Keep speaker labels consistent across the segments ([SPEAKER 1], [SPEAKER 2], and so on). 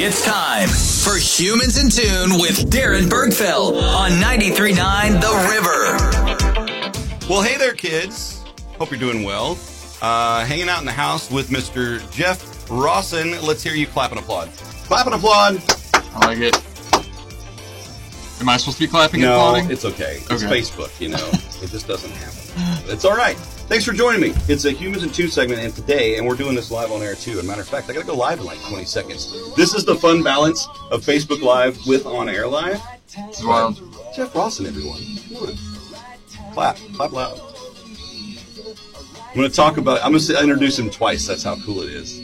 [SPEAKER 1] It's time for Humans in Tune with Darren Bergfeld on 93.9 The River.
[SPEAKER 2] Well, hey there, kids. Hope you're doing well. Uh, hanging out in the house with Mr. Jeff Rawson. Let's hear you clap and applaud. Clap and applaud.
[SPEAKER 3] I like it. Am I supposed to be clapping and
[SPEAKER 2] No,
[SPEAKER 3] applauding?
[SPEAKER 2] it's okay. It's
[SPEAKER 3] Okay.
[SPEAKER 2] Facebook, you know. it just doesn't happen. It's all right. Thanks for joining me. It's a Humans in Tune segment, and today, and we're doing this live on air too. As a matter of fact, I got to go live in like 20 seconds. This is the fun balance of Facebook Live with on air live.
[SPEAKER 3] Is wild.
[SPEAKER 2] Jeff Rawson, everyone. Clap. Clap loud. I'm going to talk about, I'm going to introduce him twice. That's how cool it is.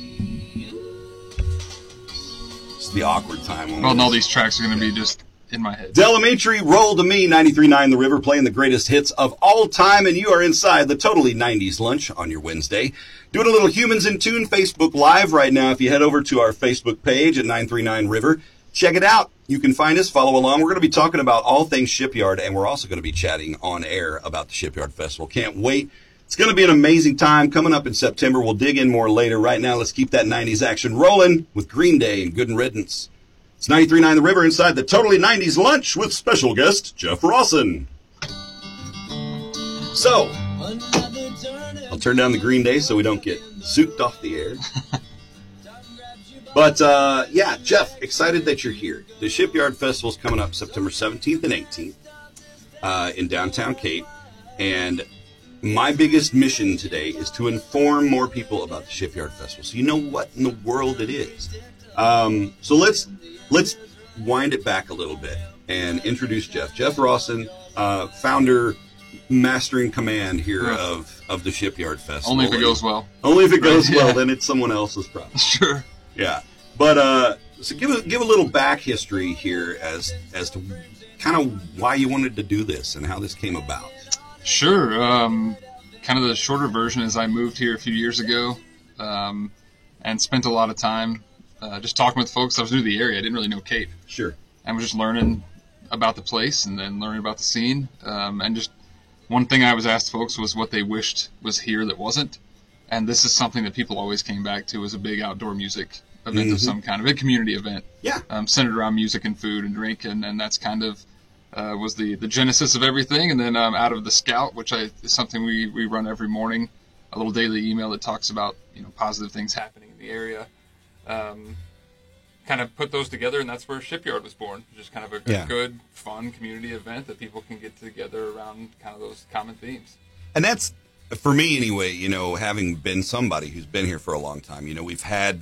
[SPEAKER 2] It's the awkward time.
[SPEAKER 3] Well, and all these tracks are going to be just in my head.
[SPEAKER 2] Del Amitri, roll to me, 93.9 The River, playing the greatest hits of all time, and you are inside the totally 90s lunch on your Wednesday. Doing a little Humans in Tune Facebook Live right now. If you head over to our Facebook page at 939 River, check it out. You can find us, follow along. We're going to be talking about all things Shipyard, and we're also going to be chatting on air about the Shipyard Festival. Can't wait. It's going to be an amazing time coming up in September. We'll dig in more later. Right now, let's keep that 90s action rolling with Green Day and Good Riddance. It's 93.9 The River inside the Totally 90s Lunch with special guest Jeff Rawson. So, I'll turn down the Green Day so we don't get souped off the air. but, uh, yeah, Jeff, excited that you're here. The Shipyard Festival's coming up September 17th and 18th uh, in downtown Cape. And my biggest mission today is to inform more people about the Shipyard Festival so you know what in the world it is. Um, so let's let's wind it back a little bit and introduce Jeff. Jeff Rawson, uh, founder, master in command here
[SPEAKER 3] Yeah.
[SPEAKER 2] of of the Shipyard Festival.
[SPEAKER 3] Only if it goes well.
[SPEAKER 2] Only if it goes
[SPEAKER 3] Right,
[SPEAKER 2] well, then it's someone else's problem.
[SPEAKER 3] Sure.
[SPEAKER 2] Yeah, but uh, so give a give a little back history here as as to kind of why you wanted to do this and how this came about.
[SPEAKER 3] Sure. Um, kind of the shorter version is I moved here a few years ago um, and spent a lot of time uh, just talking with folks. I was new to the area. I didn't really know Cape.
[SPEAKER 2] Sure.
[SPEAKER 3] I was just learning about the place and then learning about the scene. Um, and just one thing I was asked folks was what they wished was here that wasn't. And this is something that people always came back to as a big outdoor music event of
[SPEAKER 2] Mhm.
[SPEAKER 3] some kind, a big community event
[SPEAKER 2] Yeah.
[SPEAKER 3] um, centered around music and food and drink, and, and that's kind of uh, was the, the genesis of everything. And then um, out of the Scout, which I, is something we, we run every morning, a little daily email that talks about you know positive things happening in the area. Um, kind of put those together, and that's where Shipyard was born. Just kind of a,
[SPEAKER 2] Yeah.
[SPEAKER 3] good, fun community event that people can get together around kind of those common themes.
[SPEAKER 2] And that's for me anyway, you know, having been somebody who's been here for a long time, you know, we've had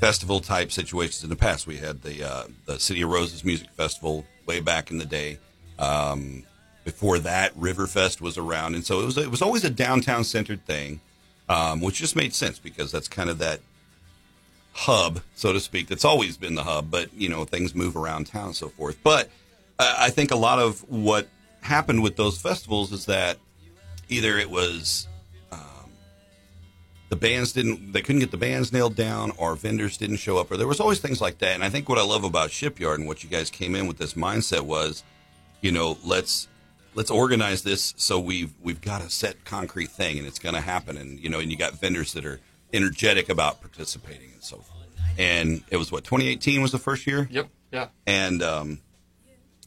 [SPEAKER 2] festival type situations in the past. We had the uh, the City of Roses Music Festival way back in the day. Um, before that, Riverfest was around, and so it was it was always a downtown centered thing, um, which just made sense because that's kind of that hub, so to speak. That's always been the hub, but you know things move around town and so forth. But uh, I think a lot of what happened with those festivals is that either it was um, the bands didn't they couldn't get the bands nailed down or vendors didn't show up or there was always things like that and i think what i love about shipyard and what you guys came in with this mindset was you know let's let's organize this so we've we've got a set concrete thing and it's going to happen and you know and you got vendors that are energetic about participating and so forth and it was what 2018 was the first year
[SPEAKER 3] Yep. Yeah.
[SPEAKER 2] and um,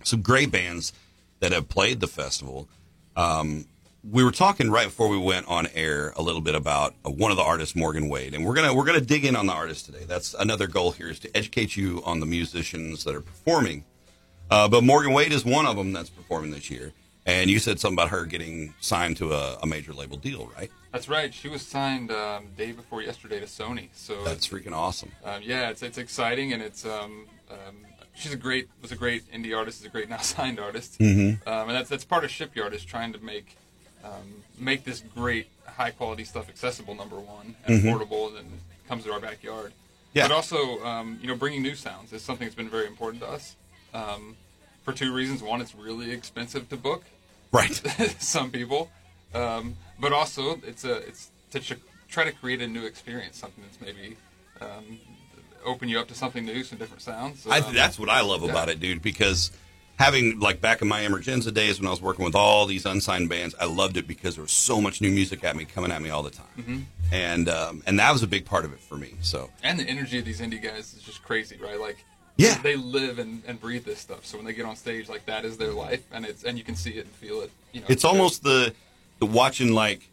[SPEAKER 2] some great bands that have played the festival. Um, we were talking right before we went on air a little bit about uh, one of the artists, Morgan Wade, and we're gonna we're gonna dig in on the artist today. That's another goal here is to educate you on the musicians that are performing. Uh, but Morgan Wade is one of them that's performing this year. And you said something about her getting signed to a, a major label deal, right?
[SPEAKER 3] That's right. She was signed um, day before yesterday to Sony. So
[SPEAKER 2] That's freaking awesome.
[SPEAKER 3] um, yeah, it's it's exciting and it's um, um, she's a great was a great indie artist, is a great now signed artist,
[SPEAKER 2] Mm-hmm.
[SPEAKER 3] um, and that's that's part of Shipyard is trying to make um, make this great high quality stuff accessible. Number one, and affordable, and comes to our backyard.
[SPEAKER 2] Mm-hmm. Yeah.
[SPEAKER 3] But also, um, you know, bringing new sounds is something that's been very important to us. Um, for two reasons: one, it's really expensive to book
[SPEAKER 2] Right.
[SPEAKER 3] some people, um, but also it's a it's to ch- try to create a new experience, something that's maybe um, open you up to something new, some different sounds.
[SPEAKER 2] I,
[SPEAKER 3] Um,
[SPEAKER 2] that's what I love
[SPEAKER 3] yeah.
[SPEAKER 2] about it, dude. Because having like back in my Emergenza days when I was working with all these unsigned bands, I loved it because there was so much new music at me coming at me all the time,
[SPEAKER 3] Mm-hmm.
[SPEAKER 2] and um, and that was a big part of it for me. So
[SPEAKER 3] And the energy of these indie guys is just crazy, right? Like,
[SPEAKER 2] Yeah.
[SPEAKER 3] they live and, and breathe this stuff. So when they get on stage, like that is their life, and it's and you can see it and feel it. You know,
[SPEAKER 2] it's almost the the watching like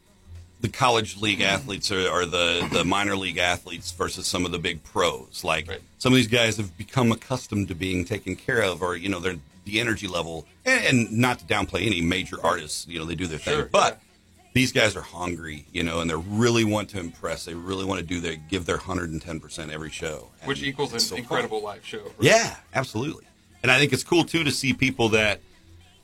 [SPEAKER 2] the college league mm-hmm. athletes or, or the the minor league athletes versus some of the big pros. Like
[SPEAKER 3] Right.
[SPEAKER 2] some of these guys have become accustomed to being taken care of, or you know, they're the energy level. And, and not to downplay any major artists, you know, they do their
[SPEAKER 3] Sure,
[SPEAKER 2] thing, but.
[SPEAKER 3] yeah.
[SPEAKER 2] These guys are hungry, you know, and they really want to impress. They really want to do their give their hundred and ten percent every show, And
[SPEAKER 3] which equals an
[SPEAKER 2] so fun.
[SPEAKER 3] incredible live show. right?
[SPEAKER 2] Yeah, absolutely. And I think it's cool too to see people that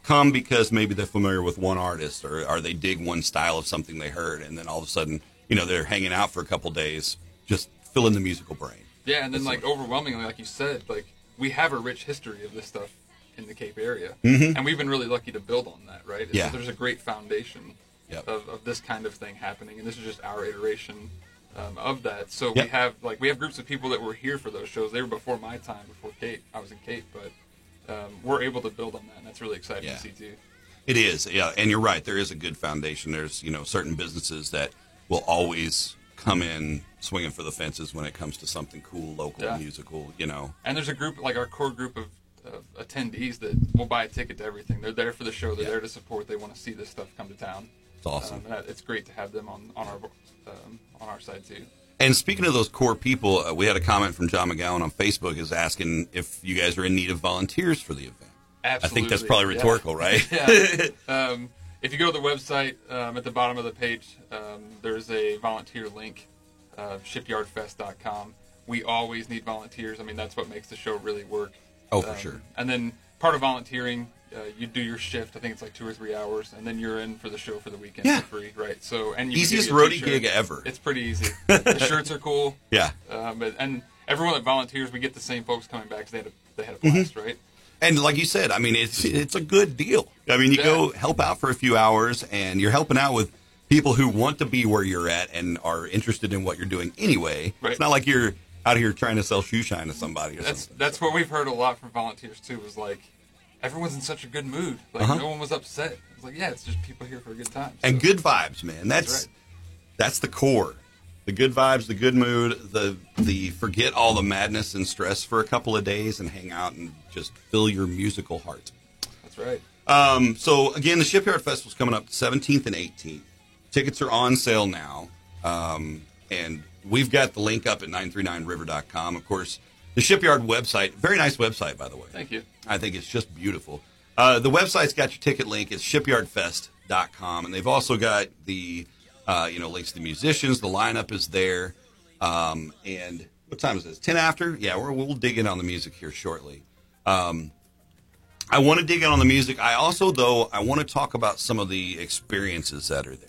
[SPEAKER 2] come because maybe they're familiar with one artist or, or they dig one style of something they heard, and then all of a sudden, you know, they're hanging out for a couple days, just filling the musical brain.
[SPEAKER 3] Yeah, and then
[SPEAKER 2] That's
[SPEAKER 3] like overwhelmingly, like you said, like we have a rich history of this stuff in the Cape area,
[SPEAKER 2] Mhm.
[SPEAKER 3] and we've been really lucky to build on that, right? It's-
[SPEAKER 2] Yeah.
[SPEAKER 3] there's a great foundation
[SPEAKER 2] Yep.
[SPEAKER 3] of, of this kind of thing happening, and this is just our iteration um, of that. So
[SPEAKER 2] Yep.
[SPEAKER 3] we have like we have groups of people that were here for those shows. They were before my time, before Cape. I was in Cape, but um, we're able to build on that, and that's really exciting
[SPEAKER 2] Yeah.
[SPEAKER 3] to see too.
[SPEAKER 2] It is, yeah, and you're right. There is a good foundation. There's, you know, certain businesses that will always come in swinging for the fences when it comes to something cool, local,
[SPEAKER 3] Yeah.
[SPEAKER 2] musical. You know,
[SPEAKER 3] And there's a group like our core group of, of attendees that will buy a ticket to everything. They're there for the show. They're
[SPEAKER 2] Yeah.
[SPEAKER 3] there to support. They want to see this stuff come to town.
[SPEAKER 2] It's awesome.
[SPEAKER 3] Um, it's great to have them on on our um, on our side too.
[SPEAKER 2] And speaking of those core people, uh, we had a comment from John McGowan on Facebook is asking if you guys are in need of volunteers for the event.
[SPEAKER 3] Absolutely.
[SPEAKER 2] I think that's probably
[SPEAKER 3] yeah.
[SPEAKER 2] rhetorical, right?
[SPEAKER 3] Yeah. um, if you go to the website, um, at the bottom of the page, um, there's a volunteer link, uh, shipyardfest.com. We always need volunteers. I mean, that's what makes the show really work.
[SPEAKER 2] Oh, for
[SPEAKER 3] Um,
[SPEAKER 2] sure.
[SPEAKER 3] And then part of volunteering, uh, you do your shift. I think it's like two or three hours, and then you're in for the show for the weekend
[SPEAKER 2] Yeah.
[SPEAKER 3] for free, right? So, and you
[SPEAKER 2] Easiest roadie gig ever.
[SPEAKER 3] It's pretty easy. the shirts are cool.
[SPEAKER 2] Yeah.
[SPEAKER 3] Um, but- and everyone that volunteers, we get the same folks coming back because they had a, they had a blast,
[SPEAKER 2] Mm-hmm.
[SPEAKER 3] right?
[SPEAKER 2] And like you said, I mean, it's it's a good deal. I mean, you
[SPEAKER 3] Yeah.
[SPEAKER 2] go help out for a few hours, and you're helping out with people who want to be where you're at and are interested in what you're doing anyway.
[SPEAKER 3] Right.
[SPEAKER 2] It's not like you're out here trying to sell shoe shine to somebody or
[SPEAKER 3] That's
[SPEAKER 2] something.
[SPEAKER 3] that's what we've heard a lot from volunteers too. Was like everyone's in such a good mood. Like
[SPEAKER 2] Uh-huh.
[SPEAKER 3] no one was upset. It's like yeah, it's just people here for a good time.
[SPEAKER 2] and good vibes, man. That's
[SPEAKER 3] That's
[SPEAKER 2] that's, the core. The good vibes, the good mood, the the forget all the madness and stress for a couple of days and hang out and just fill your musical heart.
[SPEAKER 3] That's right.
[SPEAKER 2] Um, so again, the Shipyard Festival is coming up 17th and 18th. Tickets are on sale now. Um, and we've got the link up at 939river.com. Of course, the Shipyard website, very nice website, by the way.
[SPEAKER 3] Thank you.
[SPEAKER 2] I think it's just beautiful. Uh, the website's got your ticket link. It's shipyardfest.com. And they've also got the, uh, you know, links to the musicians. The lineup is there. Um, and what time is this? 10 after? Yeah, we're, we'll dig in on the music here shortly. Um, I want to dig in on the music. I also, though, I want to talk about some of the experiences that are there.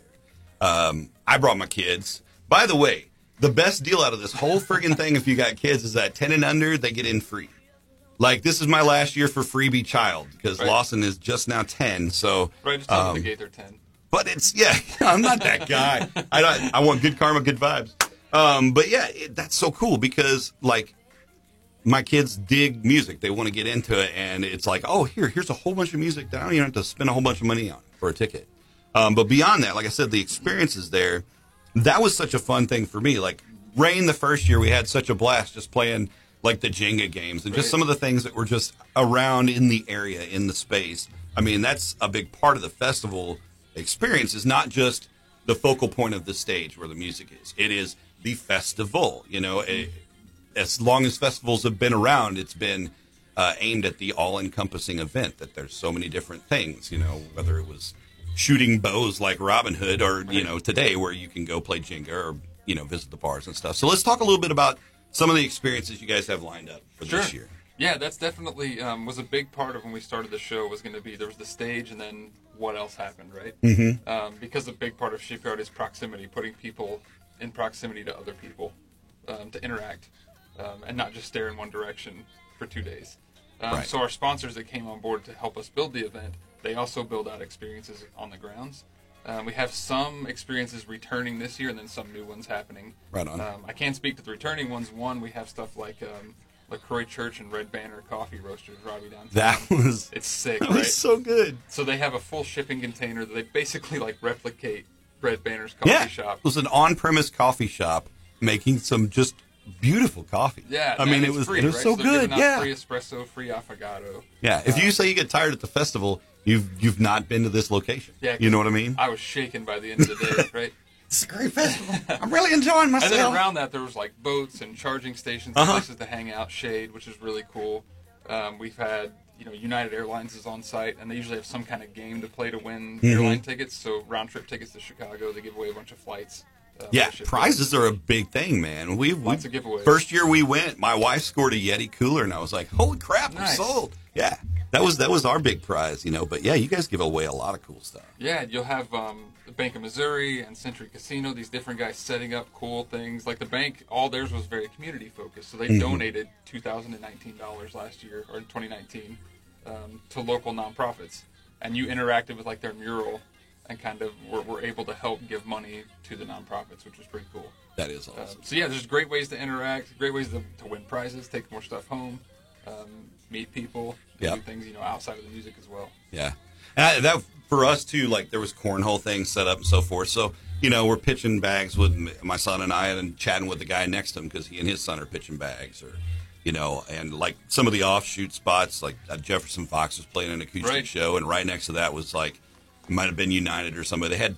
[SPEAKER 2] Um, I brought my kids. By the way, the best deal out of this whole friggin' thing, if you got kids, is that 10 and under, they get in free. Like, this is my last year for freebie child because
[SPEAKER 3] Right.
[SPEAKER 2] Lawson is just now 10. So,
[SPEAKER 3] Right. Just
[SPEAKER 2] um,
[SPEAKER 3] the gate they're ten.
[SPEAKER 2] but it's yeah, I'm not that guy. I don't, I want good karma, good vibes. Um, but yeah, it, that's so cool because like my kids dig music. They want to get into it, and it's like, oh, here, here's a whole bunch of music that I don't even have to spend a whole bunch of money on for a ticket. Um, but beyond that, like I said, the experience is there, that was such a fun thing for me. Like Rain, the first year, we had such a blast just playing like the Jenga games and just some of the things that were just around in the area, in the space. I mean, that's a big part of the festival experience. Is not just the focal point of the stage where the music is. It is the festival. You know, it, as long as festivals have been around, it's been uh, aimed at the all-encompassing event. That there's so many different things. You know, whether it was shooting bows like Robin Hood, or you know, today where you can go play Jenga or you know visit the bars and stuff. So let's talk a little bit about some of the experiences you guys have lined up for this year.
[SPEAKER 3] Yeah, that's definitely um, was a big part of when we started the show. Was going to be there was the stage, and then what else happened, right? Mm-hmm. Um, because a big part of Shipyard is proximity, putting people in proximity to other people um, to interact, um, and not just stare in one direction for two days. Um,
[SPEAKER 2] Right.
[SPEAKER 3] So our sponsors that came on board to help us build the event, they also build out experiences on the grounds. Um, we have some experiences returning this year, and then some new ones happening.
[SPEAKER 2] Right on.
[SPEAKER 3] Um, I can't speak to the returning ones. One, we have stuff like um, LaCroix Church and Red Banner Coffee Roasters, Robbie downtown.
[SPEAKER 2] That was
[SPEAKER 3] it's sick,
[SPEAKER 2] that
[SPEAKER 3] right?
[SPEAKER 2] was so good.
[SPEAKER 3] so they have a full shipping container that they basically like replicate Red Banner's coffee
[SPEAKER 2] yeah,
[SPEAKER 3] shop.
[SPEAKER 2] it was an on-premise coffee shop making some just beautiful coffee.
[SPEAKER 3] Yeah,
[SPEAKER 2] I mean it was
[SPEAKER 3] free,
[SPEAKER 2] it was
[SPEAKER 3] right?
[SPEAKER 2] so
[SPEAKER 3] they're
[SPEAKER 2] good. Yeah,
[SPEAKER 3] free espresso, free affogato.
[SPEAKER 2] yeah. If you say you get tired at the festival, you've you've not been to this location.
[SPEAKER 3] Yeah,
[SPEAKER 2] you know what I mean.
[SPEAKER 3] I was shaken by the end of the day, right?
[SPEAKER 2] It's a great festival. I'm really enjoying myself.
[SPEAKER 3] And then around that, there was like boats and charging stations, and
[SPEAKER 2] Uh-huh.
[SPEAKER 3] places to hang out, shade, which is really cool. Um, we've had, you know, United Airlines is on site, and they usually have some kind of game to play to win
[SPEAKER 2] Mm-hmm.
[SPEAKER 3] airline tickets. So round trip tickets to Chicago, they give away a bunch of flights.
[SPEAKER 2] Yeah, prizes are a big thing, man. We
[SPEAKER 3] Lots
[SPEAKER 2] we,
[SPEAKER 3] of giveaways.
[SPEAKER 2] First year we went, my wife scored a Yeti cooler, and I was like, "Holy crap,
[SPEAKER 3] Nice.
[SPEAKER 2] sold!" Yeah, that was that was our big prize, you know. But yeah, you guys give away a lot of cool stuff.
[SPEAKER 3] Yeah, you'll have um, the Bank of Missouri and Century Casino. These different guys setting up cool things. Like the bank, all theirs was very community focused. So they
[SPEAKER 2] Mm-hmm.
[SPEAKER 3] donated two thousand and nineteen dollars last year or twenty nineteen um, to local nonprofits, and you interacted with like their mural and kind of were, were able to help give money to the nonprofits, which was pretty cool.
[SPEAKER 2] That is
[SPEAKER 3] Um,
[SPEAKER 2] awesome.
[SPEAKER 3] so yeah, there's great ways to interact, great ways to, to win prizes, take more stuff home, um, meet people,
[SPEAKER 2] Yep.
[SPEAKER 3] do things you know outside of the music as well.
[SPEAKER 2] Yeah, and I, that for us too. Like there was cornhole things set up and so forth. So you know we're pitching bags with my son and I, and chatting with the guy next to him because he and his son are pitching bags, or you know, and like some of the offshoot spots, like uh, Jefferson Fox was playing an acoustic
[SPEAKER 3] Right.
[SPEAKER 2] show, and right next to that was like might have been United or somebody. They had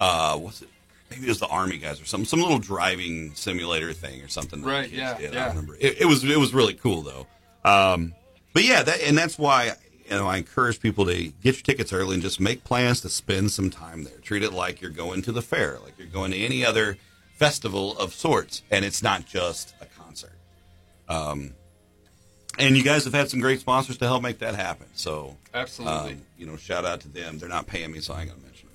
[SPEAKER 2] uh, what's it? Maybe it was the Army guys or something, some little driving simulator thing or something.
[SPEAKER 3] Right, yeah,
[SPEAKER 2] did.
[SPEAKER 3] Yeah.
[SPEAKER 2] It, it was it was really cool though. Um, but yeah, that and that's why you know I encourage people to get your tickets early and just make plans to spend some time there. Treat it like you're going to the fair, like you're going to any other festival of sorts, and it's not just a concert. Um, and you guys have had some great sponsors to help make that happen. So,
[SPEAKER 3] Absolutely.
[SPEAKER 2] um, you know, shout out to them. They're not paying me, so I ain't gonna mention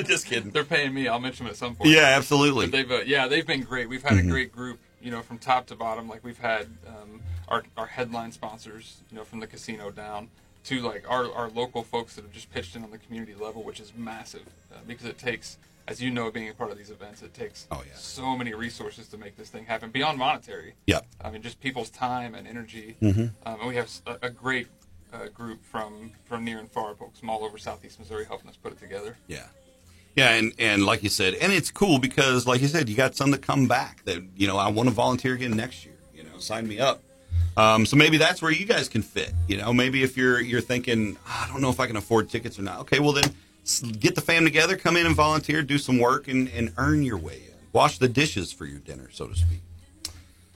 [SPEAKER 2] it. just kidding.
[SPEAKER 3] They're paying me. I'll mention them at some point.
[SPEAKER 2] Yeah, absolutely.
[SPEAKER 3] But they've uh, yeah they've been great. We've had
[SPEAKER 2] Mm-hmm.
[SPEAKER 3] a great group. You know, from top to bottom. Like we've had um, our our headline sponsors. You know, from the casino down to like our our local folks that have just pitched in on the community level, which is massive uh, because it takes. As you know, being a part of these events, it takes
[SPEAKER 2] Oh, yeah.
[SPEAKER 3] so many resources to make this thing happen beyond monetary.
[SPEAKER 2] Yep.
[SPEAKER 3] I mean, just people's time and energy.
[SPEAKER 2] Mm-hmm.
[SPEAKER 3] Um, and we have a great uh, group from from near and far, folks from all over Southeast Missouri, helping us put it together.
[SPEAKER 2] Yeah. Yeah, and, and like you said, and it's cool because, like you said, you got some that come back that, you know, I want to volunteer again next year. You know, sign me up. Um, so maybe that's where you guys can fit. You know, maybe if you're you're thinking, "Ah, I don't know if I can afford tickets or not. Okay, well then get the fam together, come in and volunteer, do some work, and, and earn your way in. Wash the dishes for your dinner, so to speak.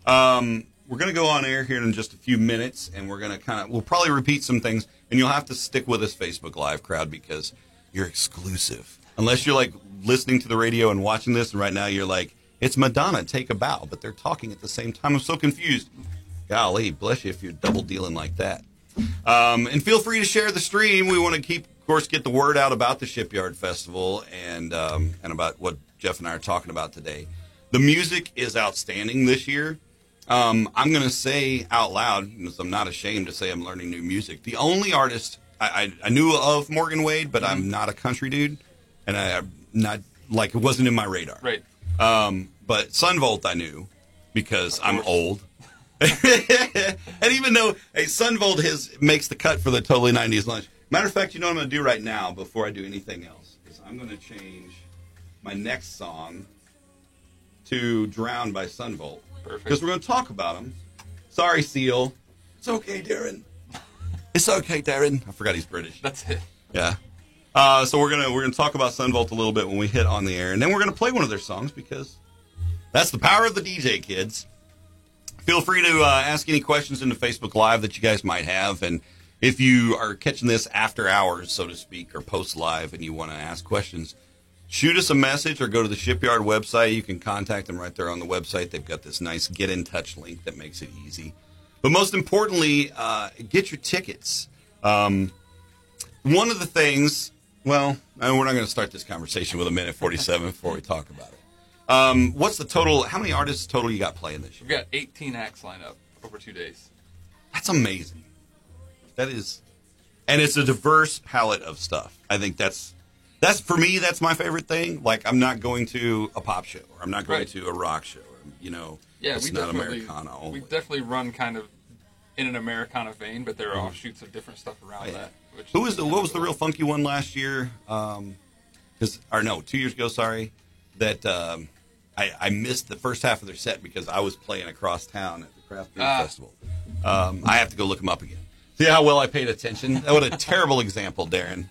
[SPEAKER 2] Um, we're going to go on air here in just a few minutes, and we're going to kind of, we'll probably repeat some things, and you'll have to stick with us, Facebook Live crowd, because you're exclusive. Unless you're like listening to the radio and watching this, and right now you're like, it's Madonna, take a bow, but they're talking at the same time. I'm so confused. Golly, bless you if you're double dealing like that. Um, and feel free to share the stream. We want to keep, of course, get the word out about the Shipyard Festival and um, and about what Jeff and I are talking about today. The music is outstanding this year. Um, I'm going to say out loud, because I'm not ashamed to say I'm learning new music. The only artist I, I, I knew of Morgan Wade, but I'm not a country dude, and I, I'm not like it wasn't in my radar.
[SPEAKER 3] Right.
[SPEAKER 2] Um, but Son Volt I knew because I'm old. and even though hey, Son Volt his makes the cut for the totally 90s lunch. Matter of fact, you know what I'm going to do right now before I do anything else is I'm going to change my next song to "Drown" by Son Volt
[SPEAKER 3] Perfect.
[SPEAKER 2] because we're going to talk about him. Sorry, Seal. It's okay, Darren. It's okay, Darren. I forgot he's British.
[SPEAKER 3] That's it.
[SPEAKER 2] Yeah. Uh, so we're gonna we're gonna talk about Son Volt a little bit when we hit on the air, and then we're gonna play one of their songs because that's the power of the DJ, kids. Feel free to uh, ask any questions in the Facebook Live that you guys might have, and if you are catching this after hours, so to speak, or post live, and you want to ask questions, shoot us a message or go to the Shipyard website. You can contact them right there on the website. They've got this nice get in touch link that makes it easy. But most importantly, uh, get your tickets. Um, one of the things, well, uh, we're not going to start this conversation with a minute 47 before we talk about it. Um, what's the total? How many artists total you got playing this year?
[SPEAKER 3] We've got 18 acts lined up over two days.
[SPEAKER 2] That's amazing. That is, and it's a diverse palette of stuff. I think that's that's for me. That's my favorite thing. Like I'm not going to a pop show, or I'm not going
[SPEAKER 3] Right.
[SPEAKER 2] to a rock show, or You know,
[SPEAKER 3] Yeah,
[SPEAKER 2] it's
[SPEAKER 3] we
[SPEAKER 2] not Americana only.
[SPEAKER 3] we definitely run kind of in an Americana vein, but there are
[SPEAKER 2] Mhm.
[SPEAKER 3] offshoots of different stuff around
[SPEAKER 2] Oh, yeah.
[SPEAKER 3] that. Which
[SPEAKER 2] Who was the what was the real funky one last year? Um, cause, or no, two years ago. Sorry, that um, I, I missed the first half of their set because I was playing across town at the craft beer
[SPEAKER 3] Ah.
[SPEAKER 2] festival. Um, I have to go look them up again. See how well I paid attention. What a terrible example, Darren.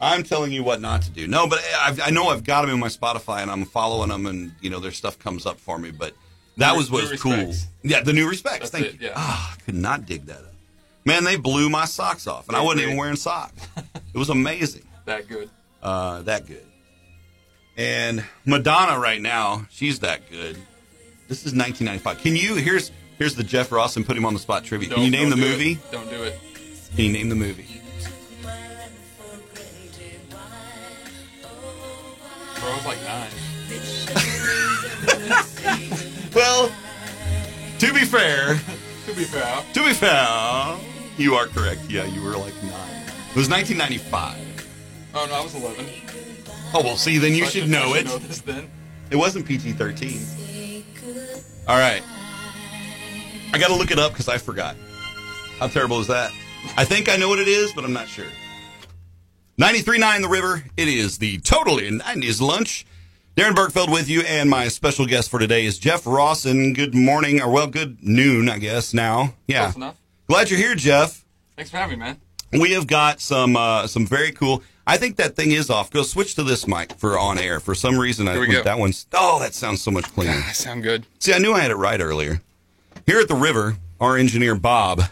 [SPEAKER 2] I'm telling you what not to do. No, but I've, I know I've got them in my Spotify and I'm following them, and you know their stuff comes up for me. But that
[SPEAKER 3] New-
[SPEAKER 2] was what was cool. Yeah, the new respects.
[SPEAKER 3] That's
[SPEAKER 2] Thank
[SPEAKER 3] it,
[SPEAKER 2] you.
[SPEAKER 3] yeah.
[SPEAKER 2] Ah, I could not dig that up. Man, they blew my socks off, and I
[SPEAKER 3] They're
[SPEAKER 2] wasn't
[SPEAKER 3] great.
[SPEAKER 2] even wearing socks. It was amazing.
[SPEAKER 3] that good.
[SPEAKER 2] Uh, that good. And Madonna right now, she's that good. This is 1995. Can you? Here's here's the Jeff Ross and put him on the spot trivia. Can you name the movie?
[SPEAKER 3] it. Don't do it.
[SPEAKER 2] Can you name the movie?
[SPEAKER 3] Bro, I was like nine.
[SPEAKER 2] Well, to be fair,
[SPEAKER 3] To be fair,
[SPEAKER 2] to be fair, you are correct. Yeah, you were like nine. It was 1995.
[SPEAKER 3] oh no, I was eleven.
[SPEAKER 2] Oh well, see, then you should know it.
[SPEAKER 3] Know this then.
[SPEAKER 2] It wasn't PG-13. All right. I got to look it up because I forgot. How terrible is that? I think I know what it is, but I'm not sure. 93.9 The River. It is the totally 90s lunch. Darren Bergfeld with you, and my special guest for today is Jeff Rawson. Good morning, or well, good noon, I guess, now. Yeah.
[SPEAKER 3] Close enough.
[SPEAKER 2] Glad you're here, Jeff.
[SPEAKER 3] Thanks for having me, man.
[SPEAKER 2] We have got some uh, some very cool. I think that thing is off. Go switch to this mic for on air. For some reason, I think that one's. Oh, that sounds so much cleaner.
[SPEAKER 3] I sound good.
[SPEAKER 2] See, I knew I had it right earlier. Here at the river, our engineer Bob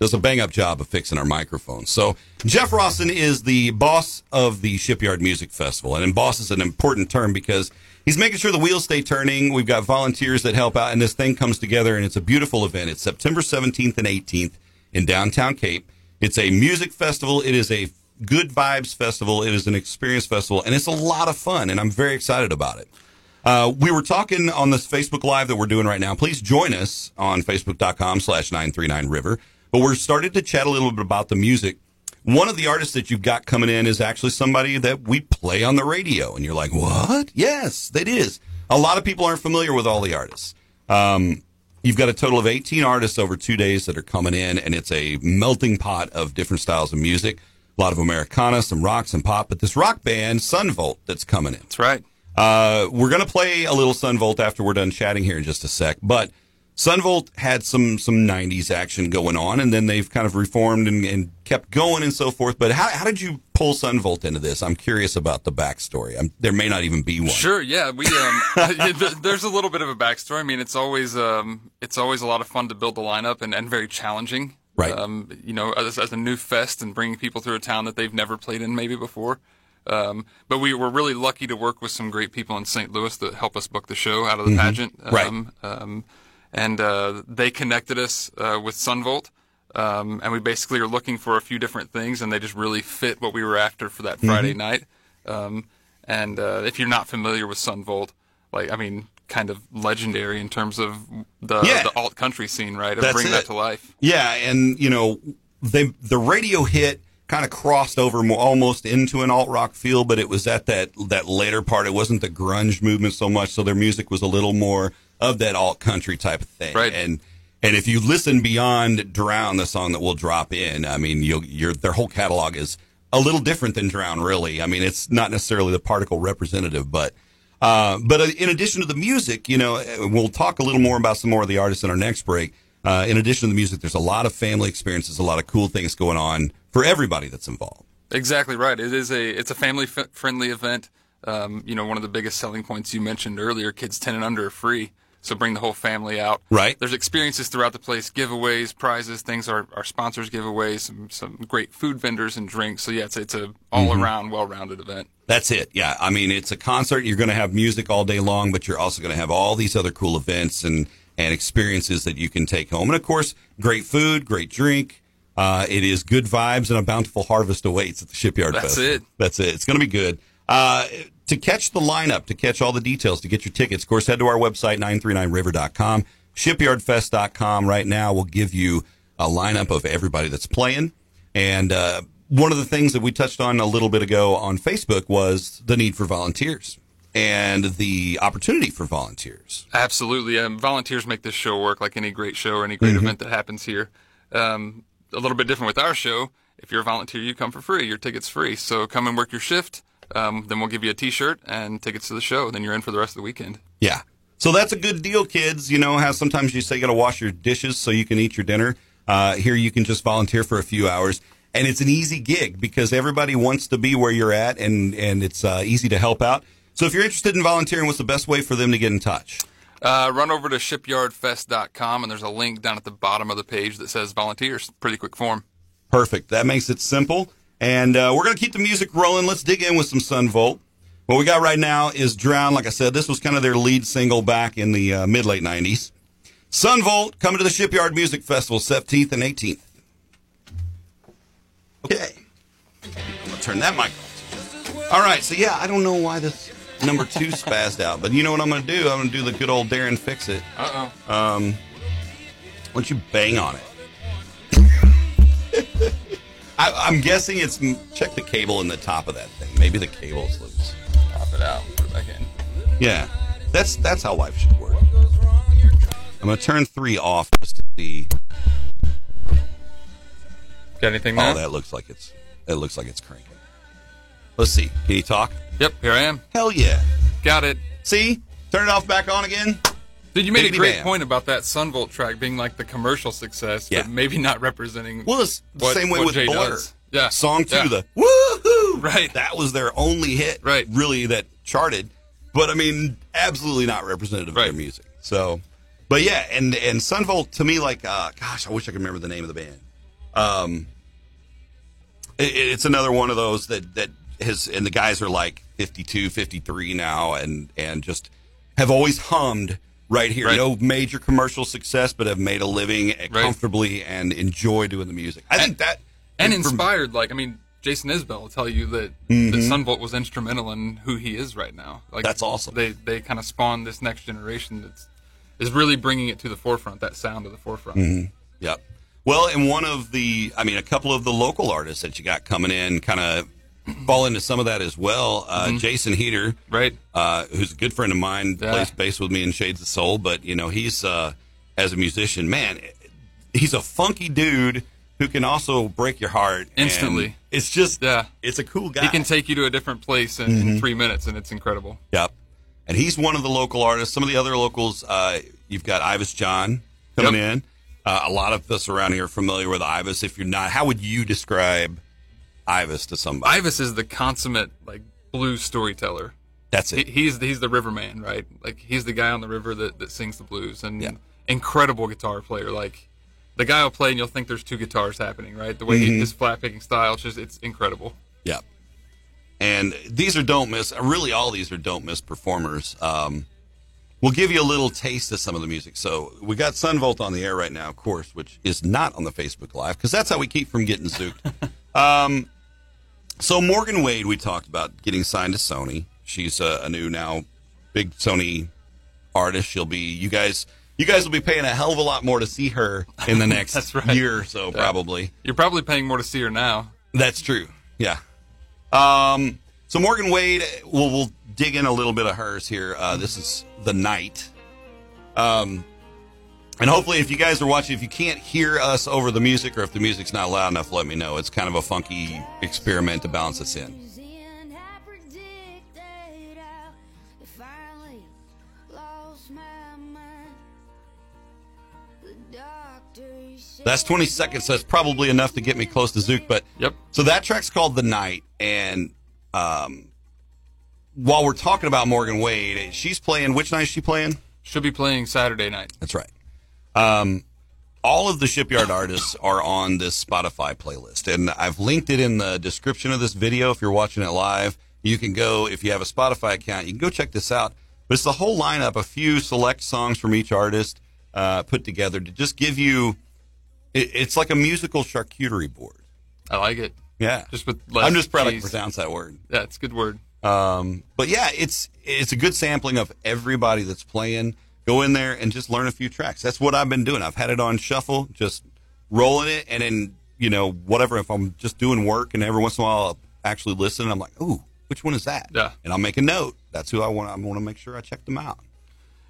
[SPEAKER 2] does a bang up job of fixing our microphones. So, Jeff Rawson is the boss of the Shipyard Music Festival. And boss is an important term because he's making sure the wheels stay turning. We've got volunteers that help out, and this thing comes together, and it's a beautiful event. It's September 17th and 18th in downtown Cape. It's a music festival. It is a good vibes festival. It is an experience festival, and it's a lot of fun, and I'm very excited about it. Uh, we were talking on this Facebook Live that we're doing right now. Please join us on Facebook.com slash 939river. But we're starting to chat a little bit about the music. One of the artists that you've got coming in is actually somebody that we play on the radio. And you're like, what? Yes, that is. A lot of people aren't familiar with all the artists. Um, you've got a total of 18 artists over two days that are coming in, and it's a melting pot of different styles of music. A lot of Americana, some rock, some pop, but this rock band, Son Volt, that's coming in.
[SPEAKER 3] That's right.
[SPEAKER 2] Uh, we're going to play a little Son Volt after we're done chatting here in just a sec. But Son Volt had some some 90s action going on, and then they've kind of reformed and, and kept going and so forth. But how, how did you pull Son Volt into this? I'm curious about the backstory. I'm, there may not even be one.
[SPEAKER 3] Sure. Yeah. We um. there's a little bit of a backstory. I mean, it's always um. It's always a lot of fun to build the lineup and, and very challenging.
[SPEAKER 2] Right.
[SPEAKER 3] Um. You know, as, as a new fest and bringing people through a town that they've never played in maybe before. Um, but we were really lucky to work with some great people in St. Louis that help us book the show out of the pageant.
[SPEAKER 2] Right.
[SPEAKER 3] Um, um, and uh, they connected us uh, with Son Volt. Um, and we basically are looking for a few different things, and they just really fit what we were after for that Friday night. Um, and uh, if you're not familiar with Son Volt, like I mean, kind of legendary in terms of the
[SPEAKER 2] Yeah.
[SPEAKER 3] the alt country scene, right? Of bringing that to life.
[SPEAKER 2] Yeah, and you know, they the radio hit kind of crossed over more, almost into an alt rock feel, but it was at that that later part. It wasn't the grunge movement so much, so their music was a little more of that alt country type of thing.
[SPEAKER 3] Right.
[SPEAKER 2] And and if you listen beyond "Drown," the song that we'll drop in, I mean, you'll, your their whole catalog is a little different than "Drown." Really, I mean, it's not necessarily the particle representative, but. Uh, but uh, in addition to the music, you know, uh, we'll talk a little more about some more of the artists in our next break. Uh, in addition to the music, there's a lot of family experiences, a lot of cool things going on for everybody that's involved.
[SPEAKER 3] Exactly right. It is a it's a family f- friendly event. Um, you know, one of the biggest selling points you mentioned earlier: kids ten and under are free. So bring the whole family out.
[SPEAKER 2] Right.
[SPEAKER 3] There's experiences throughout the place, giveaways, prizes, things our, our sponsors give away, some some great food vendors and drinks. So yeah, it's it's a all
[SPEAKER 2] Mm-hmm.
[SPEAKER 3] around well rounded event.
[SPEAKER 2] That's it. Yeah. I mean, it's a concert. You're going to have music all day long, but you're also going to have all these other cool events and, and experiences that you can take home. And of course, great food, great drink. Uh, it is good vibes and a bountiful harvest awaits at the Shipyard
[SPEAKER 3] That's
[SPEAKER 2] Festival.
[SPEAKER 3] it.
[SPEAKER 2] That's it. It's going to be good. Uh, to catch the lineup, to catch all the details, to get your tickets, of course, head to our website, 939river.com. Shipyardfest.com right now will give you a lineup of everybody that's playing. And uh, one of the things that we touched on a little bit ago on Facebook was the need for volunteers. and the opportunity for volunteers.
[SPEAKER 3] Absolutely. Um, volunteers make this show work like any great show or any great
[SPEAKER 2] Mm-hmm.
[SPEAKER 3] event that happens here. Um, a little bit different with our show. If you're a volunteer, you come for free. Your ticket's free. So come and work your shift. Um, then we'll give you a T-shirt and tickets to the show. Then you're in for the rest of the weekend.
[SPEAKER 2] Yeah. So that's a good deal, kids. You know how sometimes you say you got to wash your dishes so you can eat your dinner. Uh, here you can just volunteer for a few hours, and it's an easy gig because everybody wants to be where you're at, and and it's uh, easy to help out. So if you're interested in volunteering, what's the best way for them to get in touch?
[SPEAKER 3] Uh, run over to shipyardfest.com and there's a link down at the bottom of the page that says volunteers. Pretty quick form.
[SPEAKER 2] Perfect. That makes it simple. And uh, we're going to keep the music rolling. Let's dig in with some Son Volt. What we got right now is Drown. Like I said, this was kind of their lead single back in the uh, mid late 90s. Son Volt coming to the Shipyard Music Festival, 17th and 18th. Okay. I'm going to turn that mic off. All right. So, yeah, I don't know why this number two spazzed out, but you know what I'm going to do? I'm going to do the good old Darren Fix It.
[SPEAKER 3] Uh oh.
[SPEAKER 2] Why don't you bang on it? I, I'm guessing it's check the cable in the top of that thing. Maybe the cable's loose.
[SPEAKER 3] Pop it out. Put it back in.
[SPEAKER 2] Yeah, that's that's how life should work. I'm gonna turn three off just to see.
[SPEAKER 3] Got anything now?
[SPEAKER 2] Oh, that looks like it's it looks like it's cranking. Let's see. Can you talk?
[SPEAKER 3] Yep, here I am.
[SPEAKER 2] Hell yeah!
[SPEAKER 3] Got it.
[SPEAKER 2] See, turn it off, back on again.
[SPEAKER 3] Dude, you made
[SPEAKER 2] Biggity
[SPEAKER 3] a great
[SPEAKER 2] bam.
[SPEAKER 3] point about that Son Volt track being like the commercial success,
[SPEAKER 2] Yeah.
[SPEAKER 3] but maybe not representing.
[SPEAKER 2] Well, it's the
[SPEAKER 3] What-
[SPEAKER 2] same way with
[SPEAKER 3] Jay
[SPEAKER 2] Blur.
[SPEAKER 3] does. Yeah.
[SPEAKER 2] Song two,
[SPEAKER 3] Yeah.
[SPEAKER 2] the woohoo,
[SPEAKER 3] Right.
[SPEAKER 2] That was their only hit,
[SPEAKER 3] Right.
[SPEAKER 2] Really, that charted, but I mean, absolutely not representative of their music. So, but yeah, and and Son Volt to me, like, uh, gosh, I wish I could remember the name of the band. Um, it, it's another one of those that that has, and the guys are like 52, 53 now, and and just have always hummed right here.
[SPEAKER 3] Right.
[SPEAKER 2] No major commercial success, but have made a living comfortably and enjoy doing the music. I think that
[SPEAKER 3] and inspired. Like, I mean, Jason Isbell will tell you that, that Son Volt was instrumental in who he is right now. Like,
[SPEAKER 2] Mm-hmm. That's awesome.
[SPEAKER 3] They they kind of spawned this next generation that's is really bringing it to the forefront. That sound to the forefront.
[SPEAKER 2] Mm-hmm. Yep. Well, and one of the, I mean, a couple of the local artists that you got coming in kind of fall into some of that as well. Uh, Jason Heater,
[SPEAKER 3] Right.
[SPEAKER 2] uh, who's a good friend of mine,
[SPEAKER 3] Yeah.
[SPEAKER 2] plays bass with me in Shades of Soul, but, you know, he's, uh, as a musician, man, he's a funky dude who can also break your heart
[SPEAKER 3] Instantly.
[SPEAKER 2] It's just,
[SPEAKER 3] Yeah.
[SPEAKER 2] it's a cool guy.
[SPEAKER 3] He can take you to a different place in,
[SPEAKER 2] Mm-hmm.
[SPEAKER 3] in three minutes, and it's incredible.
[SPEAKER 2] Yep. And he's one of the local artists. Some of the other locals, uh, you've got Ivas John coming
[SPEAKER 3] Yep.
[SPEAKER 2] in. Uh, a lot of us around here are familiar with Ivas. If you're not, how would you describe Ivas to somebody?
[SPEAKER 3] Ivas is the consummate like blues storyteller.
[SPEAKER 2] That's
[SPEAKER 3] He,
[SPEAKER 2] it.
[SPEAKER 3] he's he's the riverman, right? Like he's the guy on the river that, that sings the blues, and
[SPEAKER 2] Yeah.
[SPEAKER 3] incredible guitar player. Like the guy will play, and you'll think there's two guitars happening, right? The way
[SPEAKER 2] Mm-hmm.
[SPEAKER 3] he, his flat picking style, it's just it's incredible.
[SPEAKER 2] Yeah. And these are don't miss. Really, all these are don't miss performers. Um, we'll give you a little taste of some of the music. So we got Son Volt on the air right now, of course, which is not on the Facebook Live because that's how we keep from getting zooked. um, so Morgan Wade, we talked about getting signed to Sony. She's a, a new now big Sony artist. She'll be you guys. You guys will be paying a hell of a lot more to see her in the next
[SPEAKER 3] right.
[SPEAKER 2] year or so, probably.
[SPEAKER 3] You're probably paying more to see her now.
[SPEAKER 2] That's true. Yeah. Um, so Morgan Wade, we'll, we'll dig in a little bit of hers here. Uh, this is the night. Um, and hopefully, if you guys are watching, if you can't hear us over the music, or if the music's not loud enough, let me know. It's kind of a funky experiment to balance us in.
[SPEAKER 4] And I predicted how I finally lost my mind. The doctor said
[SPEAKER 2] That's 20 seconds. So that's probably enough to get me close to Zook. But
[SPEAKER 3] Yep.
[SPEAKER 2] So that track's called The Night. And um, while we're talking about Morgan Wade, she's playing. Which night is she playing?
[SPEAKER 3] Should be playing Saturday night.
[SPEAKER 2] That's right. Um, all of the shipyard artists are on this Spotify playlist, and I've linked it in the description of this video. If you're watching it live, you can go. If you have a Spotify account, you can go check this out. But it's the whole lineup, a few select songs from each artist uh, put together to just give you. It, it's like a musical charcuterie board.
[SPEAKER 3] I like it.
[SPEAKER 2] Yeah,
[SPEAKER 3] Just with
[SPEAKER 2] I'm just proud I
[SPEAKER 3] cheese.
[SPEAKER 2] pronounce that word.
[SPEAKER 3] Yeah, it's a good word.
[SPEAKER 2] Um, but yeah, it's it's a good sampling of everybody that's playing. Go in there and just learn a few tracks. That's what I've been doing. I've had it on shuffle, just rolling it, and then you know whatever. If I'm just doing work, and every once in a while I'll actually listen, I'm like, ooh, which one is that?
[SPEAKER 3] Yeah.
[SPEAKER 2] And I'll make a note. That's who I want. I want to make sure I check them out.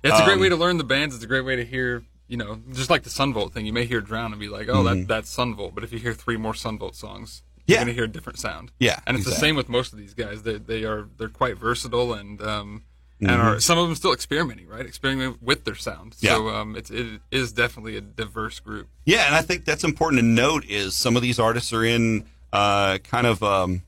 [SPEAKER 3] It's a great
[SPEAKER 2] Um,
[SPEAKER 3] way to learn the bands. It's a great way to hear, you know, just like the Son Volt thing. You may hear Drown and be like, oh, that, that's Son Volt. But if you hear three more Son Volt songs,
[SPEAKER 2] Mm-hmm. Yeah.
[SPEAKER 3] you're going to hear a different sound.
[SPEAKER 2] Yeah,
[SPEAKER 3] And it's the same with most of these guys. They, they are, they're quite versatile and, um, and
[SPEAKER 2] Mm-hmm.
[SPEAKER 3] are, some of them still experimenting, right? Experimenting with their sound.
[SPEAKER 2] Yeah.
[SPEAKER 3] So, um, it's, it is definitely a diverse group.
[SPEAKER 2] Yeah, and I think that's important to note is some of these artists are in uh, kind of um,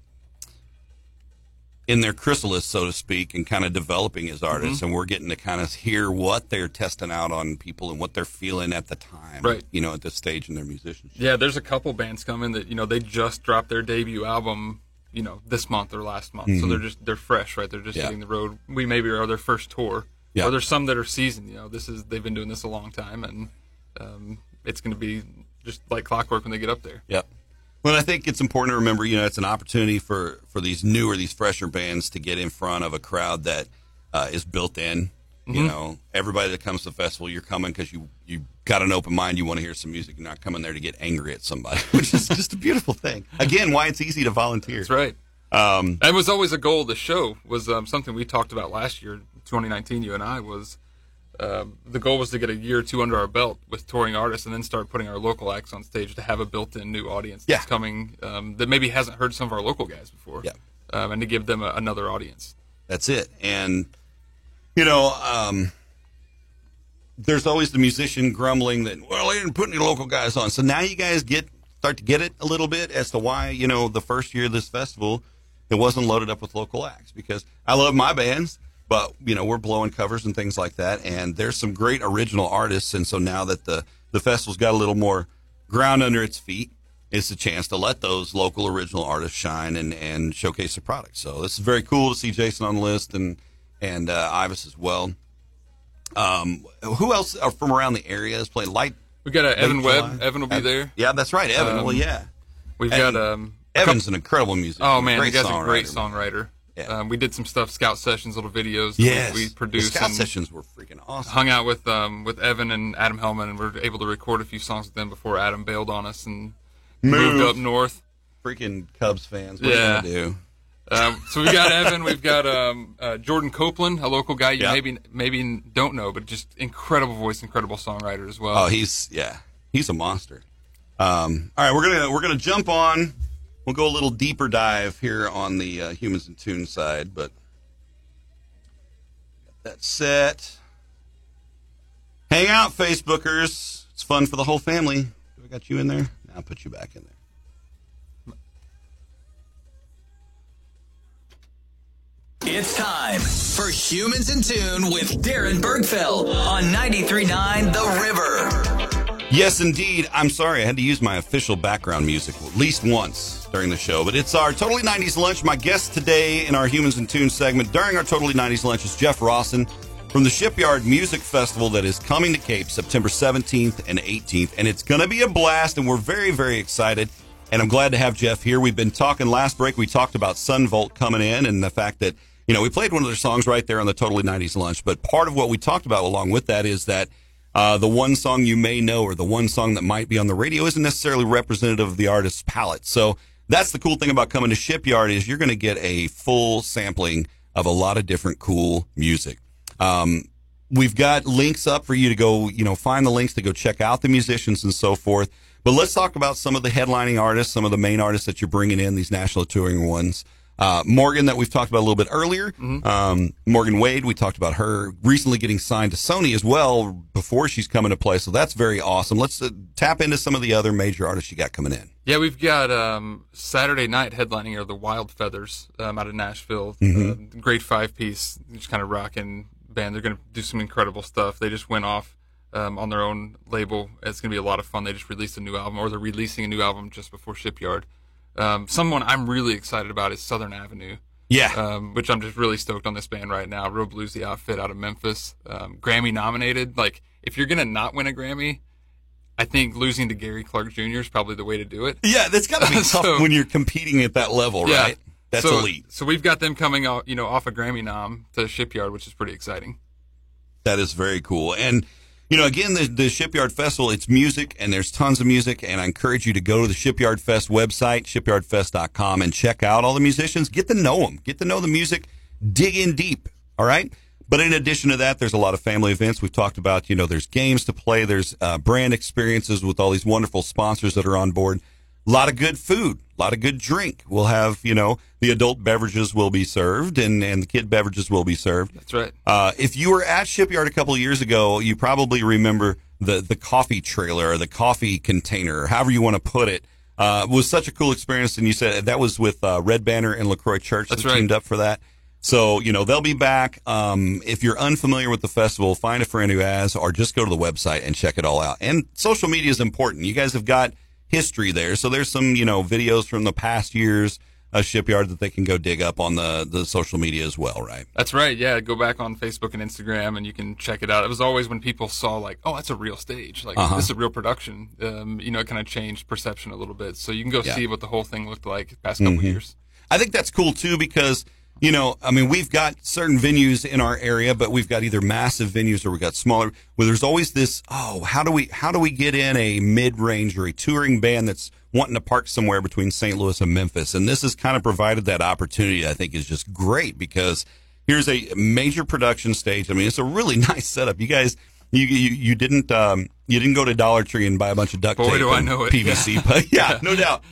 [SPEAKER 2] in their chrysalis, so to speak, and kind of developing as artists,
[SPEAKER 3] Mm-hmm.
[SPEAKER 2] and we're getting to kind of hear what they're testing out on people and what they're feeling at the time,
[SPEAKER 3] Right.
[SPEAKER 2] You know, at this stage in their musicianship.
[SPEAKER 3] Yeah, there's a couple bands coming that you know they just dropped their debut album, you know, this month or last month. So they're just they're fresh, right? They're just
[SPEAKER 2] Mm-hmm. Yeah.
[SPEAKER 3] hitting the road. We maybe are their first tour.
[SPEAKER 2] Yeah.
[SPEAKER 3] Or there's some that are seasoned. You know, this is they've been doing this a long time, and um, it's going to be just like clockwork when they get up there.
[SPEAKER 2] Yep. Well, I think it's important to remember, you know, it's an opportunity for, for these newer, these fresher bands to get in front of a crowd that uh, is built in. You know, everybody that comes to the festival, you're coming because you you got an open mind. You want to hear some music. You're not coming there to get angry at somebody, which is just a beautiful thing. Again, why it's easy to volunteer.
[SPEAKER 3] That's right.
[SPEAKER 2] Um,
[SPEAKER 3] That was always a goal of the show. Was um, something we talked about last year, 2019. You and I was um, the goal was to get a year or two under our belt with touring artists, and then start putting our local acts on stage to have a built-in new audience that's
[SPEAKER 2] Yeah.
[SPEAKER 3] coming um, that maybe hasn't heard some of our local guys before.
[SPEAKER 2] Yeah.
[SPEAKER 3] um, and to give them a, another audience.
[SPEAKER 2] That's it. And you know, um, there's always the musician grumbling that, well, they didn't put any local guys on. So now you guys get start to get it a little bit as to why you know the first year of this festival it wasn't loaded up with local acts because I love my bands. But you know we're blowing covers and things like that, and there's some great original artists. And so now that the the festival's got a little more ground under its feet, it's a chance to let those local original artists shine and, and showcase their products. So this is very cool to see Jason on the list and and uh, Ivas as well. Um, who else are from around the area is playing light?
[SPEAKER 3] We got uh, Evan? Webb. Evan will be there.
[SPEAKER 2] Yeah, that's right, Evan.
[SPEAKER 3] Um,
[SPEAKER 2] well, yeah,
[SPEAKER 3] We've
[SPEAKER 2] and
[SPEAKER 3] got um.
[SPEAKER 2] Evan's an incredible musician.
[SPEAKER 3] Oh man,
[SPEAKER 2] great
[SPEAKER 3] the guy's a great
[SPEAKER 2] songwriter.
[SPEAKER 3] songwriter.
[SPEAKER 2] Yeah.
[SPEAKER 3] Um, we did some stuff, scout sessions, little videos.
[SPEAKER 2] Yes,
[SPEAKER 3] we, we
[SPEAKER 2] the
[SPEAKER 3] produced.
[SPEAKER 2] scout
[SPEAKER 3] and
[SPEAKER 2] sessions were freaking awesome.
[SPEAKER 3] hung out with um with Evan and Adam Hellman, and we were able to record a few songs with them before Adam bailed on us and moved up north.
[SPEAKER 2] Freaking Cubs fans. What
[SPEAKER 3] Yeah.
[SPEAKER 2] are you gonna do?
[SPEAKER 3] Um, so we've got Evan, we've got um, uh, Jordan Copeland, a local guy you
[SPEAKER 2] Yeah.
[SPEAKER 3] maybe maybe don't know, but just incredible voice, incredible songwriter as well.
[SPEAKER 2] Oh, he's yeah, he's a monster. Um, all right, we're gonna we're gonna jump on. We'll go a little deeper dive here on the uh, humans and tune side, but that set. Hang out, Facebookers. It's fun for the whole family. Do we got you in there. Now I'll put you back in there.
[SPEAKER 1] It's time for Humans in Tune with Darren Bergfeld on 93.9 The River.
[SPEAKER 2] Yes, indeed. I'm sorry I had to use my official background music at least once during the show, but it's our Totally 90s Lunch. My guest today in our Humans in Tune segment during our Totally 90s Lunch is Jeff Rawson from the Shipyard Music Festival that is coming to Cape September 17th and 18th. And it's going to be a blast, and we're very, very excited. And I'm glad to have Jeff here. We've been talking last break. We talked about Son Volt coming in and the fact that, you know, we played one of their songs right there on the Totally 90s Lunch. But part of what we talked about along with that is that uh, the one song you may know or the one song that might be on the radio isn't necessarily representative of the artist's palette. So that's the cool thing about coming to Shipyard is you're going to get a full sampling of a lot of different cool music. Um, we've got links up for you to go, you know, find the links to go check out the musicians and so forth. But let's talk about some of the headlining artists, some of the main artists that you're bringing in, these national touring ones. Uh, Morgan, that we've talked about a little bit earlier. Um, Morgan Wade, we talked about her recently getting signed to Sony as well before she's coming to play. So that's very awesome. Let's uh, tap into some of the other major artists you got coming in.
[SPEAKER 3] Yeah, we've got um, Saturday night headlining are the Wild Feathers um, out of Nashville.
[SPEAKER 2] Mm-hmm.
[SPEAKER 3] Uh, great five piece, just kind of rocking band. They're going to do some incredible stuff. They just went off um, on their own label. It's going to be a lot of fun. They just released a new album, or they're releasing a new album just before Shipyard. Um, someone I'm really excited about is Southern Avenue.
[SPEAKER 2] Yeah.
[SPEAKER 3] um, which I'm just really stoked on this band right now. Real bluesy outfit out of Memphis, um, Grammy nominated. Like, if you're gonna not win a Grammy, I think losing to Gary Clark Jr. is probably the way to do it.
[SPEAKER 2] yeah, that's got to be tough
[SPEAKER 3] So-
[SPEAKER 2] when you're competing at that level,
[SPEAKER 3] Yeah.
[SPEAKER 2] right? That's
[SPEAKER 3] so,
[SPEAKER 2] elite.
[SPEAKER 3] So we've got them coming out, you know, off a Grammy nom to Shipyard, which is pretty exciting.
[SPEAKER 2] That is very cool. And you know, again, the, the Shipyard Festival, it's music and there's tons of music. And I encourage you to go to the Shipyard Fest website, shipyardfest.com, and check out all the musicians. Get to know them, get to know the music, dig in deep. All right. But in addition to that, there's a lot of family events. We've talked about, you know, there's games to play, there's uh, brand experiences with all these wonderful sponsors that are on board. A lot of good food, a lot of good drink. We'll have, you know, the adult beverages will be served and, and the kid beverages will be served.
[SPEAKER 3] That's right.
[SPEAKER 2] Uh, if you were at Shipyard a couple of years ago, you probably remember the, the coffee trailer or the coffee container, or however you want to put it. Uh, was such a cool experience. And you said that was with uh, Red Banner and LaCroix Church
[SPEAKER 3] That's
[SPEAKER 2] that
[SPEAKER 3] right.
[SPEAKER 2] teamed up for that. So, you know, they'll be back. Um, if you're unfamiliar with the festival, find a friend who has, or just go to the website and check it all out. And social media is important. You guys have got history there. So there's some, you know, videos from the past years of Shipyard that they can go dig up on the, the social media as well, right?
[SPEAKER 3] That's right. Yeah, go back on Facebook and Instagram, and you can check it out. It was always when people saw like, oh, that's a real stage, like
[SPEAKER 2] Uh-huh.
[SPEAKER 3] this is a real production. Um, you know, it kind of changed perception a little bit. So you can go
[SPEAKER 2] Yeah.
[SPEAKER 3] see what the whole thing looked like the past couple
[SPEAKER 2] Mhm.
[SPEAKER 3] years.
[SPEAKER 2] I think that's cool too because you know, I mean, we've got certain venues in our area, but we've got either massive venues or we've got smaller. Where there's always this, oh, how do we how do we get in a mid range or a touring band that's wanting to park somewhere between St. Louis and Memphis? And this has kind of provided that opportunity. I think is just great because here's a major production stage. I mean, it's a really nice setup. You guys. You, you you didn't um you didn't go to Dollar Tree and buy a bunch of duct
[SPEAKER 3] Boy,
[SPEAKER 2] tape
[SPEAKER 3] do I know it.
[SPEAKER 2] PVC, but yeah, no doubt.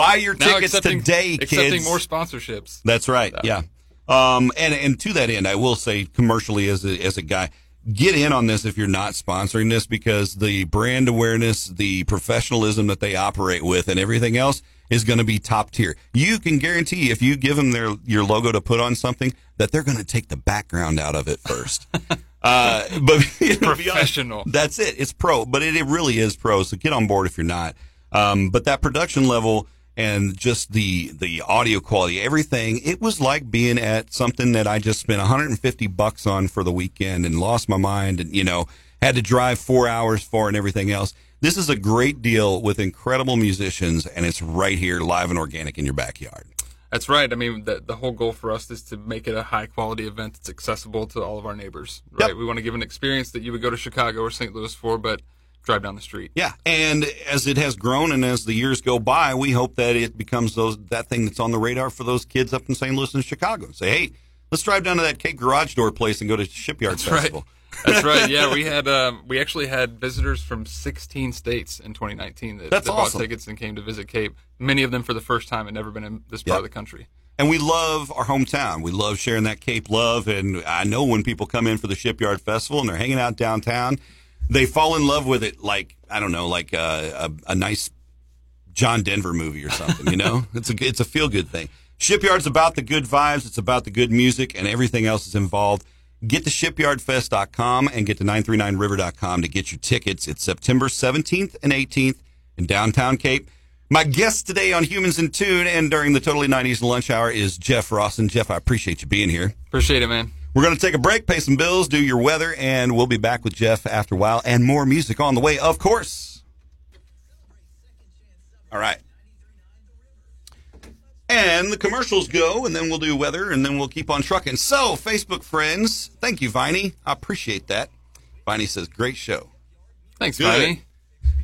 [SPEAKER 2] Buy your
[SPEAKER 3] Now
[SPEAKER 2] tickets today,
[SPEAKER 3] accepting more sponsorships.
[SPEAKER 2] That's right. Yeah. Um, and, and to that end, I will say commercially as a, as a guy, get in on this if you're not sponsoring this because the brand awareness, the professionalism that they operate with and everything else is going to be top tier. You can guarantee if you give them their, your logo to put on something that they're going to take the background out of it first. uh, but to honest,
[SPEAKER 3] Professional.
[SPEAKER 2] that's it. It's pro, but it, it really is pro. So get on board if you're not. Um, but that production level and just the the audio quality, everything, it was like being at something that I just spent 150 bucks on for the weekend and lost my mind and you know had to drive four hours for and everything else. This is a great deal with incredible musicians, and it's right here, live and organic in your backyard.
[SPEAKER 3] That's right. I mean, the, the whole goal for us is to make it a high quality event that's accessible to all of our neighbors. Right.
[SPEAKER 2] Yep.
[SPEAKER 3] We want to give an experience that you would go to Chicago or St. Louis for, but drive down the street.
[SPEAKER 2] Yeah, and as it has grown and as the years go by, we hope that it becomes those that thing that's on the radar for those kids up in St. Louis and Chicago. Say, hey, let's drive down to that Cape Garage Door place and go to Shipyard
[SPEAKER 3] That's
[SPEAKER 2] Festival.
[SPEAKER 3] right. That's right. Yeah, we had um, we actually had visitors from 16 states in 2019 that,
[SPEAKER 2] That's
[SPEAKER 3] that
[SPEAKER 2] awesome.
[SPEAKER 3] bought tickets and came to visit Cape. Many of them for the first time and never been in this part
[SPEAKER 2] Yep.
[SPEAKER 3] of the country.
[SPEAKER 2] And we love our hometown. We love sharing that Cape love. And I know when people come in for the Shipyard Festival and they're hanging out downtown, they fall in love with it like I don't know, like a, a, a nice John Denver movie or something. You know, it's a it's a feel good thing. Shipyard's about the good vibes. It's about the good music, and everything else is involved. Get to shipyardfest.com and get to 939river.com to get your tickets. It's September 17th and 18th in downtown Cape. My guest today on Humans in Tune and during the Totally 90s lunch hour is Jeff Ross. And Jeff, I appreciate you being here.
[SPEAKER 3] Appreciate it, man.
[SPEAKER 2] We're going to take a break, pay some bills, do your weather, and we'll be back with Jeff after a while and more music on the way, of course. All right. And the commercials go, and then we'll do weather, and then we'll keep on trucking. So, Facebook friends, thank you, Viney. I appreciate that. Viney says, great show.
[SPEAKER 3] Thanks,
[SPEAKER 2] Good.
[SPEAKER 3] Viney.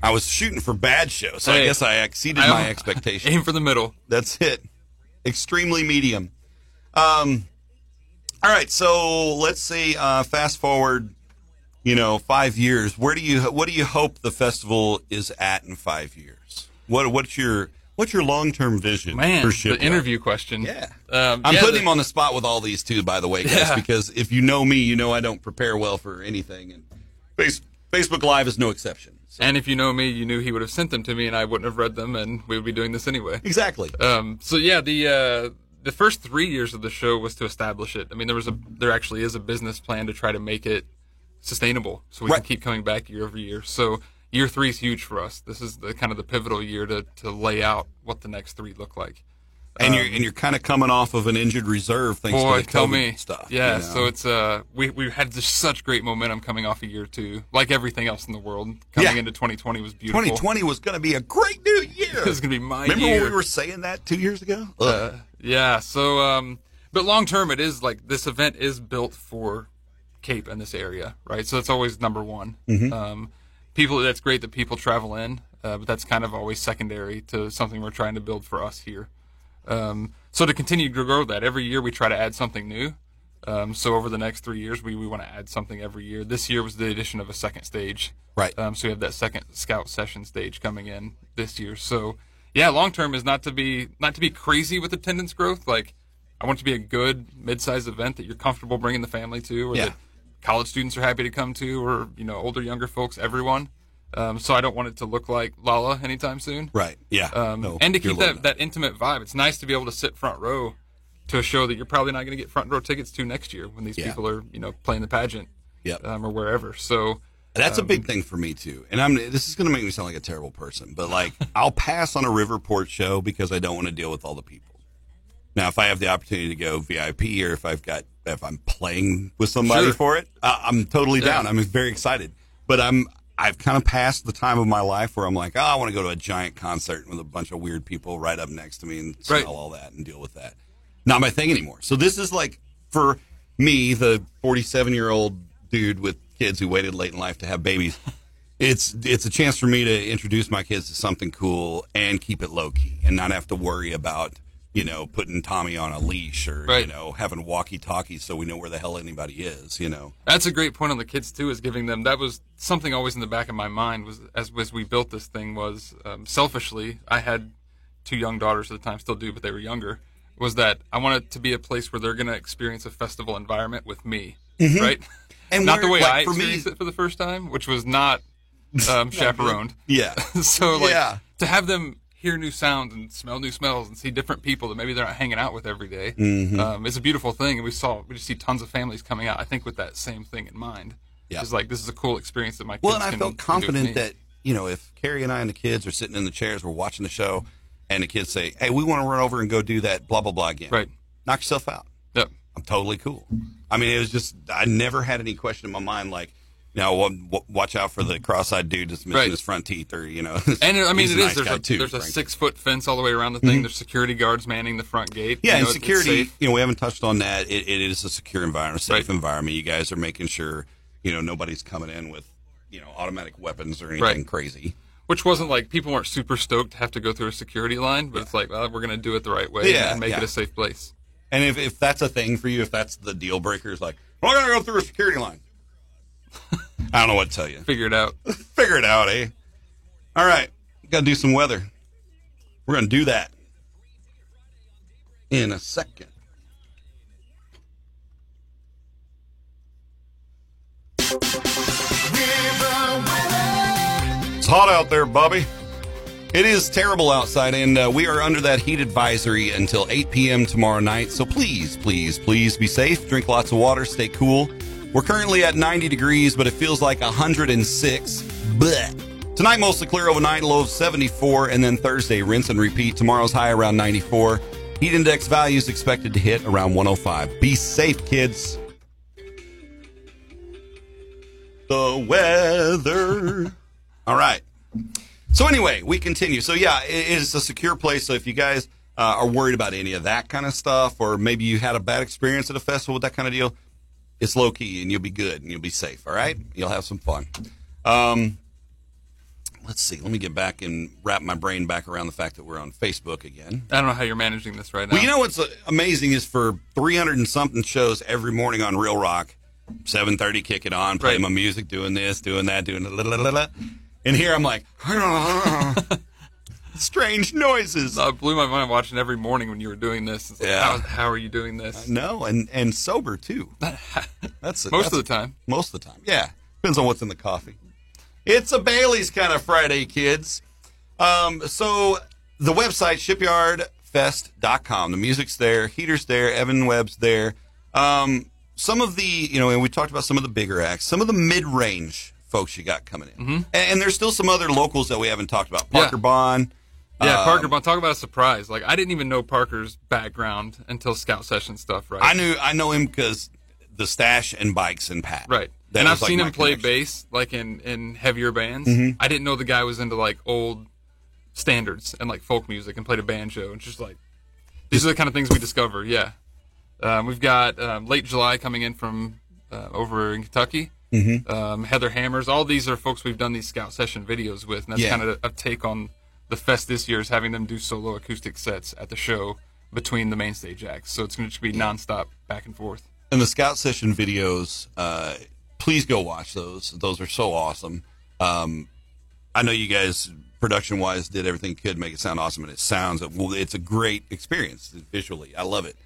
[SPEAKER 2] I was shooting for bad show, so I guess I exceeded
[SPEAKER 3] I-
[SPEAKER 2] my expectations.
[SPEAKER 3] Aim for the middle.
[SPEAKER 2] That's it. Extremely medium. Um, all right, so let's say uh, fast forward, you know, five years. Where do you what do you hope the festival is at in five years? What what's your what's your long term vision
[SPEAKER 3] Man,
[SPEAKER 2] for
[SPEAKER 3] the interview question.
[SPEAKER 2] Yeah.
[SPEAKER 3] Um,
[SPEAKER 2] I'm
[SPEAKER 3] yeah,
[SPEAKER 2] putting
[SPEAKER 3] the-
[SPEAKER 2] him on the spot with all these too, by the way, guys,
[SPEAKER 3] Yeah.
[SPEAKER 2] because if you know me, you know I don't prepare well for anything, and face, Facebook Live is no exception. So-
[SPEAKER 3] And if you know me, you knew he would have sent them to me, and I wouldn't have read them, and we would be doing this anyway.
[SPEAKER 2] exactly.
[SPEAKER 3] Um, so yeah, the uh, the first three years of the show was to establish it. I mean, there was a there actually is a business plan to try to make it sustainable, so we
[SPEAKER 2] Right.
[SPEAKER 3] can keep coming back year over year. So year three is huge for us. This is the kind of the pivotal year to to lay out what the next three look like.
[SPEAKER 2] And you're and you're kind of coming off of an injured reserve thanks
[SPEAKER 3] Boy,
[SPEAKER 2] to
[SPEAKER 3] tell me
[SPEAKER 2] stuff.
[SPEAKER 3] Yeah,
[SPEAKER 2] you know?
[SPEAKER 3] so it's uh we we had just such great momentum coming off a year two, like everything else in the world. Coming
[SPEAKER 2] Yeah.
[SPEAKER 3] into 2020 was beautiful.
[SPEAKER 2] 2020 was going to be a great new year.
[SPEAKER 3] It was gonna be my
[SPEAKER 2] Remember
[SPEAKER 3] year.
[SPEAKER 2] when we were saying that two years ago?
[SPEAKER 3] Uh, yeah. So, um, but long term, it is like this event is built for Cape in this area, right? So that's always number one.
[SPEAKER 2] Mm-hmm.
[SPEAKER 3] Um, people, that's great that people travel in, uh, but that's kind of always secondary to something we're trying to build for us here. Um, so to continue to grow that, every year we try to add something new. Um, so over the next three years, we, we want to add something every year. This year was the addition of a second stage.
[SPEAKER 2] Right.
[SPEAKER 3] Um, so we have that second scout session stage coming in this year. So yeah, long term is not to be not to be crazy with attendance growth. Like I want it to be a good mid-sized event that you're comfortable bringing the family to, or
[SPEAKER 2] Yeah.
[SPEAKER 3] that college students are happy to come to, or you know older younger folks, everyone. Um, so I don't want it to look like Lolla anytime soon.
[SPEAKER 2] Right. Yeah.
[SPEAKER 3] Um,
[SPEAKER 2] No,
[SPEAKER 3] and to keep that, that intimate vibe, it's nice to be able to sit front row to a show that you're probably not going to get front row tickets to next year when these
[SPEAKER 2] Yeah.
[SPEAKER 3] people are, you know, playing the pageant
[SPEAKER 2] Yep.
[SPEAKER 3] um, or wherever. So
[SPEAKER 2] That's a
[SPEAKER 3] Um,
[SPEAKER 2] big thing for me too. And I'm this is going to make me sound like a terrible person, but like I'll pass on a Riverport show because I don't want to deal with all the people. Now, if I have the opportunity to go VIP or if I've got if I'm playing with somebody
[SPEAKER 3] Sure.
[SPEAKER 2] for it, uh, I'm totally
[SPEAKER 3] Yeah.
[SPEAKER 2] down. I'm very excited. But I'm I've kind of passed the time of my life where I'm like, oh, I want to go to a giant concert with a bunch of weird people right up next to me and smell
[SPEAKER 3] Right.
[SPEAKER 2] all that and deal with that. Not my thing anymore. So this is like for me, the 47 year old dude with kids who waited late in life to have babies. It's it's a chance for me to introduce my kids to something cool and keep it low key and not have to worry about you know putting Tommy on a leash or you know having walkie talkies so we know where the hell anybody is. You know.
[SPEAKER 3] That's a great point on the kids too. Is giving them that was something always in the back of my mind was as as we built this thing was um, selfishly I had two young daughters at the time, still do, but they were younger. Was that I wanted to be a place where they're going to experience a festival environment with me, right?
[SPEAKER 2] And
[SPEAKER 3] not the way
[SPEAKER 2] like,
[SPEAKER 3] I
[SPEAKER 2] for me-
[SPEAKER 3] it for the first time, which was not um, chaperoned.
[SPEAKER 2] Yeah.
[SPEAKER 3] so like
[SPEAKER 2] Yeah.
[SPEAKER 3] to have them hear new sounds and smell new smells and see different people that maybe they're not hanging out with every day,
[SPEAKER 2] Mm-hmm.
[SPEAKER 3] um, it's a beautiful thing. And we saw we just see tons of families coming out. I think with that same thing in mind.
[SPEAKER 2] Yeah.
[SPEAKER 3] It's like this is a cool experience that my kids
[SPEAKER 2] Well, and I
[SPEAKER 3] can-
[SPEAKER 2] felt
[SPEAKER 3] can do with me.
[SPEAKER 2] confident that you know if Carrie and I and the kids are sitting in the chairs, we're watching the show, and the kids say, "Hey, we want to run over and go do that blah blah blah again."
[SPEAKER 3] Right.
[SPEAKER 2] Knock yourself out.
[SPEAKER 3] Yep.
[SPEAKER 2] I'm totally cool. I mean, it was just I never had any question in my mind like, you know, wa- wa- watch out for the cross-eyed dude that's missing
[SPEAKER 3] Right.
[SPEAKER 2] his front teeth, or you know.
[SPEAKER 3] And I mean, it
[SPEAKER 2] a
[SPEAKER 3] is. There's a
[SPEAKER 2] too,
[SPEAKER 3] there's a six foot fence all the way around the thing. Mm-hmm. There's security guards manning the front gate.
[SPEAKER 2] Yeah,
[SPEAKER 3] You
[SPEAKER 2] and
[SPEAKER 3] know, it's
[SPEAKER 2] security. You know, we haven't touched on that. It, it is a secure environment, safe
[SPEAKER 3] Right.
[SPEAKER 2] environment. You guys are making sure you know nobody's coming in with you know automatic weapons or anything
[SPEAKER 3] Right.
[SPEAKER 2] crazy.
[SPEAKER 3] Which wasn't like people weren't super stoked to have to go through a security line, but it's like, well, we're gonna do it the right way
[SPEAKER 2] Yeah,
[SPEAKER 3] and make
[SPEAKER 2] yeah.
[SPEAKER 3] it a safe place.
[SPEAKER 2] And if, if that's a thing for you, if that's the deal breaker, is like, well, I'm gonna go through a security line. I don't know what to tell you.
[SPEAKER 3] Figure it out.
[SPEAKER 2] Figure it out, eh? All right, got to do some weather. We're gonna do that in a second. It's hot out there, Bobby. It is terrible outside, and uh, we are under that heat advisory until 8 p.m. tomorrow night. So please, please, please be safe. Drink lots of water. Stay cool. We're currently at 90 degrees, but it feels like 106. Blech. Tonight, mostly clear overnight, low of 74, and then Thursday, rinse and repeat. Tomorrow's high around 94. Heat index values expected to hit around 105. Be safe, kids. The weather. All right. So anyway, we continue. So yeah, it is a secure place. So if you guys uh, are worried about any of that kind of stuff, or maybe you had a bad experience at a festival with that kind of deal, it's low key and you'll be good and you'll be safe. All right, you'll have some fun. Um, let's see. Let me get back and wrap my brain back around the fact that we're on Facebook again.
[SPEAKER 3] I don't know how you're managing this right now.
[SPEAKER 2] Well, you know what's uh, amazing is for 300 and something shows every morning on Real Rock, 7:30 kick it on, playing
[SPEAKER 3] Right.
[SPEAKER 2] my music, doing this, doing that, doing la la la la. And here I'm like, strange noises.
[SPEAKER 3] Uh, it blew my mind watching every morning when you were doing this. It's like,
[SPEAKER 2] Yeah.
[SPEAKER 3] how, how are you doing this?
[SPEAKER 2] No, and and sober too. That's
[SPEAKER 3] Most
[SPEAKER 2] that's-
[SPEAKER 3] of the time.
[SPEAKER 2] Most of the time, yeah. Depends on what's in the coffee. It's a Bailey's kind of Friday, kids. Um, so the website shipyardfest.com. The music's there, heater's there, Evan Webb's there. Um, some of the, you know, and we talked about some of the bigger acts, some of the mid-range folks you got coming in, and, and there's still some other locals that we haven't talked about.
[SPEAKER 3] Mm-hmm. Yeah.
[SPEAKER 2] Parker Bond.
[SPEAKER 3] Yeah,
[SPEAKER 2] um,
[SPEAKER 3] Parker, but talk about a surprise. Like I didn't even know Parker's background until scout session stuff, right?
[SPEAKER 2] I knew I know him because the stash and bikes and Pat.
[SPEAKER 3] Right.
[SPEAKER 2] That
[SPEAKER 3] and I've
[SPEAKER 2] like,
[SPEAKER 3] seen him play
[SPEAKER 2] connection. Mm-hmm.
[SPEAKER 3] bass like in in heavier bands. I didn't know the guy was into like old standards and like folk music and played a banjo and just like these are the kind of things we discover. Yeah. Um, we've got um, late July coming in from uh, over in Kentucky.
[SPEAKER 2] Mm-hmm.
[SPEAKER 3] Um, Heather Hammers. All these are folks we've done these scout session videos with, and that's
[SPEAKER 2] Yeah.
[SPEAKER 3] kind of a, a take on the fest this year is having them do solo acoustic sets at the show between the main stage acts. So it's going to be nonstop back and forth.
[SPEAKER 2] And the scout session videos, uh, please go watch those. Those are so awesome. Um, I know you guys, production wise, did everything you could make it sound awesome, and it sounds well. It's a great experience visually. I love it.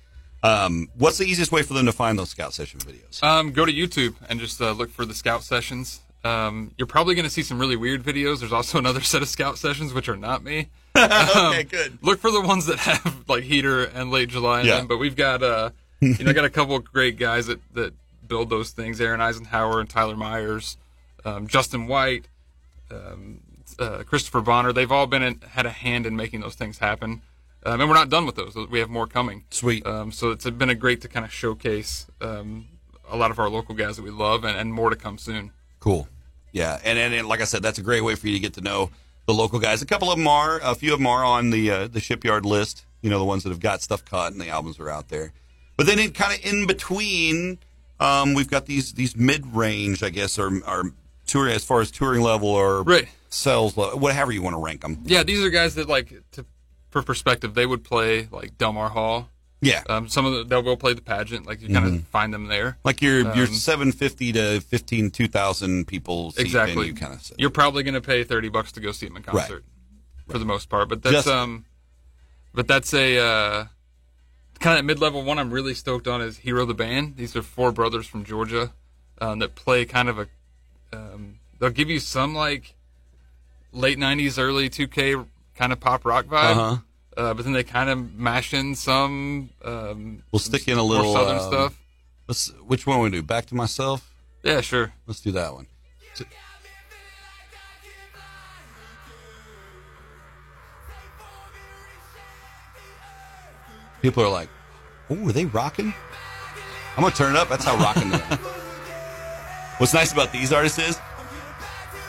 [SPEAKER 2] Um, what's the easiest way for them to find those scout session videos?
[SPEAKER 3] Um, go to YouTube and just uh, look for the scout sessions. Um, you're probably going to see some really weird videos. There's also another set of scout sessions which are not me.
[SPEAKER 2] okay, good.
[SPEAKER 3] Look for the ones that have like heater and late July in
[SPEAKER 2] Yeah.
[SPEAKER 3] them. But we've got uh, you know, got a couple of great guys that that build those things. Aaron Eisenhower and Tyler Myers, um, Justin White, um, uh, Christopher Bonner. They've all been in, had a hand in making those things happen. Um, and we're not done with those. We have more coming.
[SPEAKER 2] Sweet.
[SPEAKER 3] Um, so it's been a great to kind of showcase um, a lot of our local guys that we love, and, and more to come soon.
[SPEAKER 2] Cool. Yeah, and, and and like I said, that's a great way for you to get to know the local guys. A couple of them are, a few of them are on the uh, the shipyard list. You know, the ones that have got stuff cut and the albums are out there. But then it kind of in between, um, we've got these these mid range, I guess, or or touring as far as touring level or
[SPEAKER 3] Right.
[SPEAKER 2] sales, level, whatever you want to rank them.
[SPEAKER 3] Yeah, these are guys that like to, for perspective, they would play like Delmar Hall.
[SPEAKER 2] Yeah,
[SPEAKER 3] Um, some of the, they'll go play the pageant, like you kind of find them there.
[SPEAKER 2] like your your
[SPEAKER 3] um,
[SPEAKER 2] seven fifty to 15, 2,000 people
[SPEAKER 3] Exactly.
[SPEAKER 2] you kind of.
[SPEAKER 3] You're probably going to pay thirty bucks to go see them in concert, for the most part. But that's
[SPEAKER 2] Just-
[SPEAKER 3] um, but that's a uh, kind of mid level one. I'm really stoked on is Hero the band. These are four brothers from Georgia um, that play kind of a. Um, they'll give you some like late '90s, early 2K kind of pop rock vibe.
[SPEAKER 2] Uh-huh.
[SPEAKER 3] Uh, but then they kind of mash in some um,
[SPEAKER 2] We'll stick in a
[SPEAKER 3] more
[SPEAKER 2] little
[SPEAKER 3] southern
[SPEAKER 2] um,
[SPEAKER 3] stuff.
[SPEAKER 2] Let's. Which one we do? Back to myself.
[SPEAKER 3] Yeah, sure.
[SPEAKER 2] Let's do that one. So- People are like, "Oh, are they rocking?" I'm gonna turn it up. That's how rocking they are. What's nice about these artists is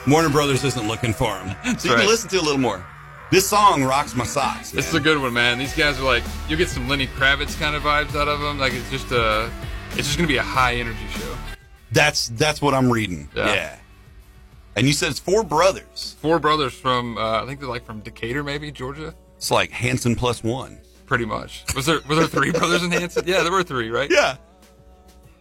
[SPEAKER 2] Warner Brothers isn't looking for them, so you
[SPEAKER 3] right.
[SPEAKER 2] can listen to a little more. This song rocks my socks.
[SPEAKER 3] This is a good one, man. These guys are like, you get some Lenny Kravitz kind of vibes out of them. Like it's just a, it's just gonna be a high energy show.
[SPEAKER 2] That's that's what I'm reading.
[SPEAKER 3] Yeah.
[SPEAKER 2] yeah. And you said it's four brothers.
[SPEAKER 3] Four brothers from, uh, I think they're like from Decatur, maybe Georgia.
[SPEAKER 2] It's like Hanson plus one.
[SPEAKER 3] Pretty much. Was there was there three brothers in Hanson? Yeah, there were three, right?
[SPEAKER 2] Yeah.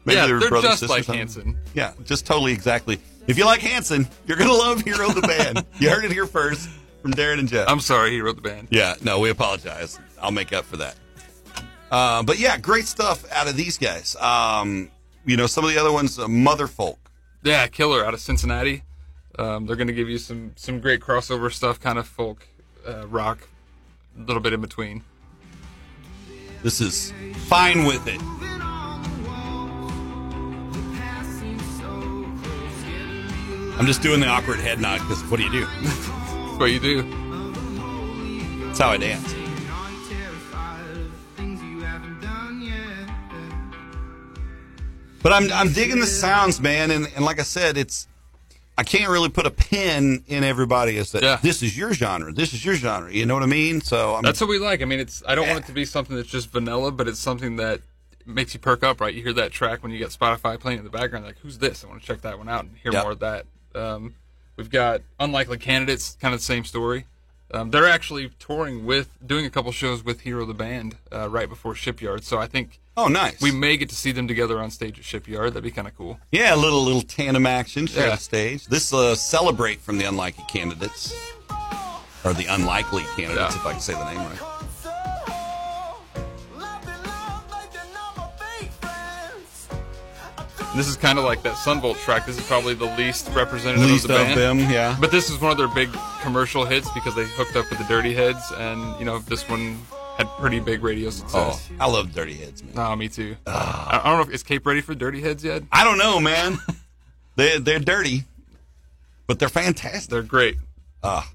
[SPEAKER 2] Maybe
[SPEAKER 3] Yeah,
[SPEAKER 2] they were
[SPEAKER 3] they're
[SPEAKER 2] brothers,
[SPEAKER 3] just like. Hanson.
[SPEAKER 2] Yeah, just totally exactly. If you like Hanson, you're gonna love Hero the band. you heard it here first from Darren and Jeff.
[SPEAKER 3] I'm sorry, he wrote the band.
[SPEAKER 2] yeah, no, we apologize. I'll make up for that. Uh, but yeah, great stuff out of these guys. Um, you know, some of the other ones, uh, Motherfolk.
[SPEAKER 3] Yeah, Killer out of Cincinnati. Um, they're gonna give you some some great crossover stuff, kind of folk, uh, rock, a little bit in between.
[SPEAKER 2] This is fine with it. I'm just doing the awkward head nod because what do you do?
[SPEAKER 3] That's what you do.
[SPEAKER 2] That's how I dance. But I'm I'm digging the sounds, man, and, and like I said, it's I can't really put a pin in everybody as that
[SPEAKER 3] Yeah.
[SPEAKER 2] this is your genre, this is your genre. You know what I mean? So I'm
[SPEAKER 3] That's what we like. I mean, it's I don't want it to be something that's just vanilla, but it's something that makes you perk up, right? You hear that track when you get Spotify playing in the background, like, who's this? I want to check that one out and hear
[SPEAKER 2] Yep.
[SPEAKER 3] more of that. Um, we've got Unlikely Candidates, kind of the same story. Um, they're actually touring with, doing a couple shows with Hero the Band uh, right before Shipyard. So I think
[SPEAKER 2] oh nice.
[SPEAKER 3] we may get to see them together on stage at Shipyard. That'd be kind of cool.
[SPEAKER 2] yeah, a little little tandem action, share
[SPEAKER 3] Yeah.
[SPEAKER 2] the stage. This uh, celebrate from the unlikely candidates. Or the unlikely candidates,
[SPEAKER 3] Yeah.
[SPEAKER 2] if I can say the name right.
[SPEAKER 3] This is kind of like that Son Volt track. This is probably the least representative
[SPEAKER 2] Least
[SPEAKER 3] of the band.
[SPEAKER 2] of them, yeah.
[SPEAKER 3] But this is one of their big commercial hits because they hooked up with the Dirty Heads, and you know this one had pretty big radio
[SPEAKER 2] Oh,
[SPEAKER 3] success.
[SPEAKER 2] I love Dirty Heads, man.
[SPEAKER 3] Oh, me too. I I don't know if is Cape ready for Dirty Heads yet.
[SPEAKER 2] I don't know, man. they they're dirty, but they're fantastic.
[SPEAKER 3] They're great,
[SPEAKER 2] Ah,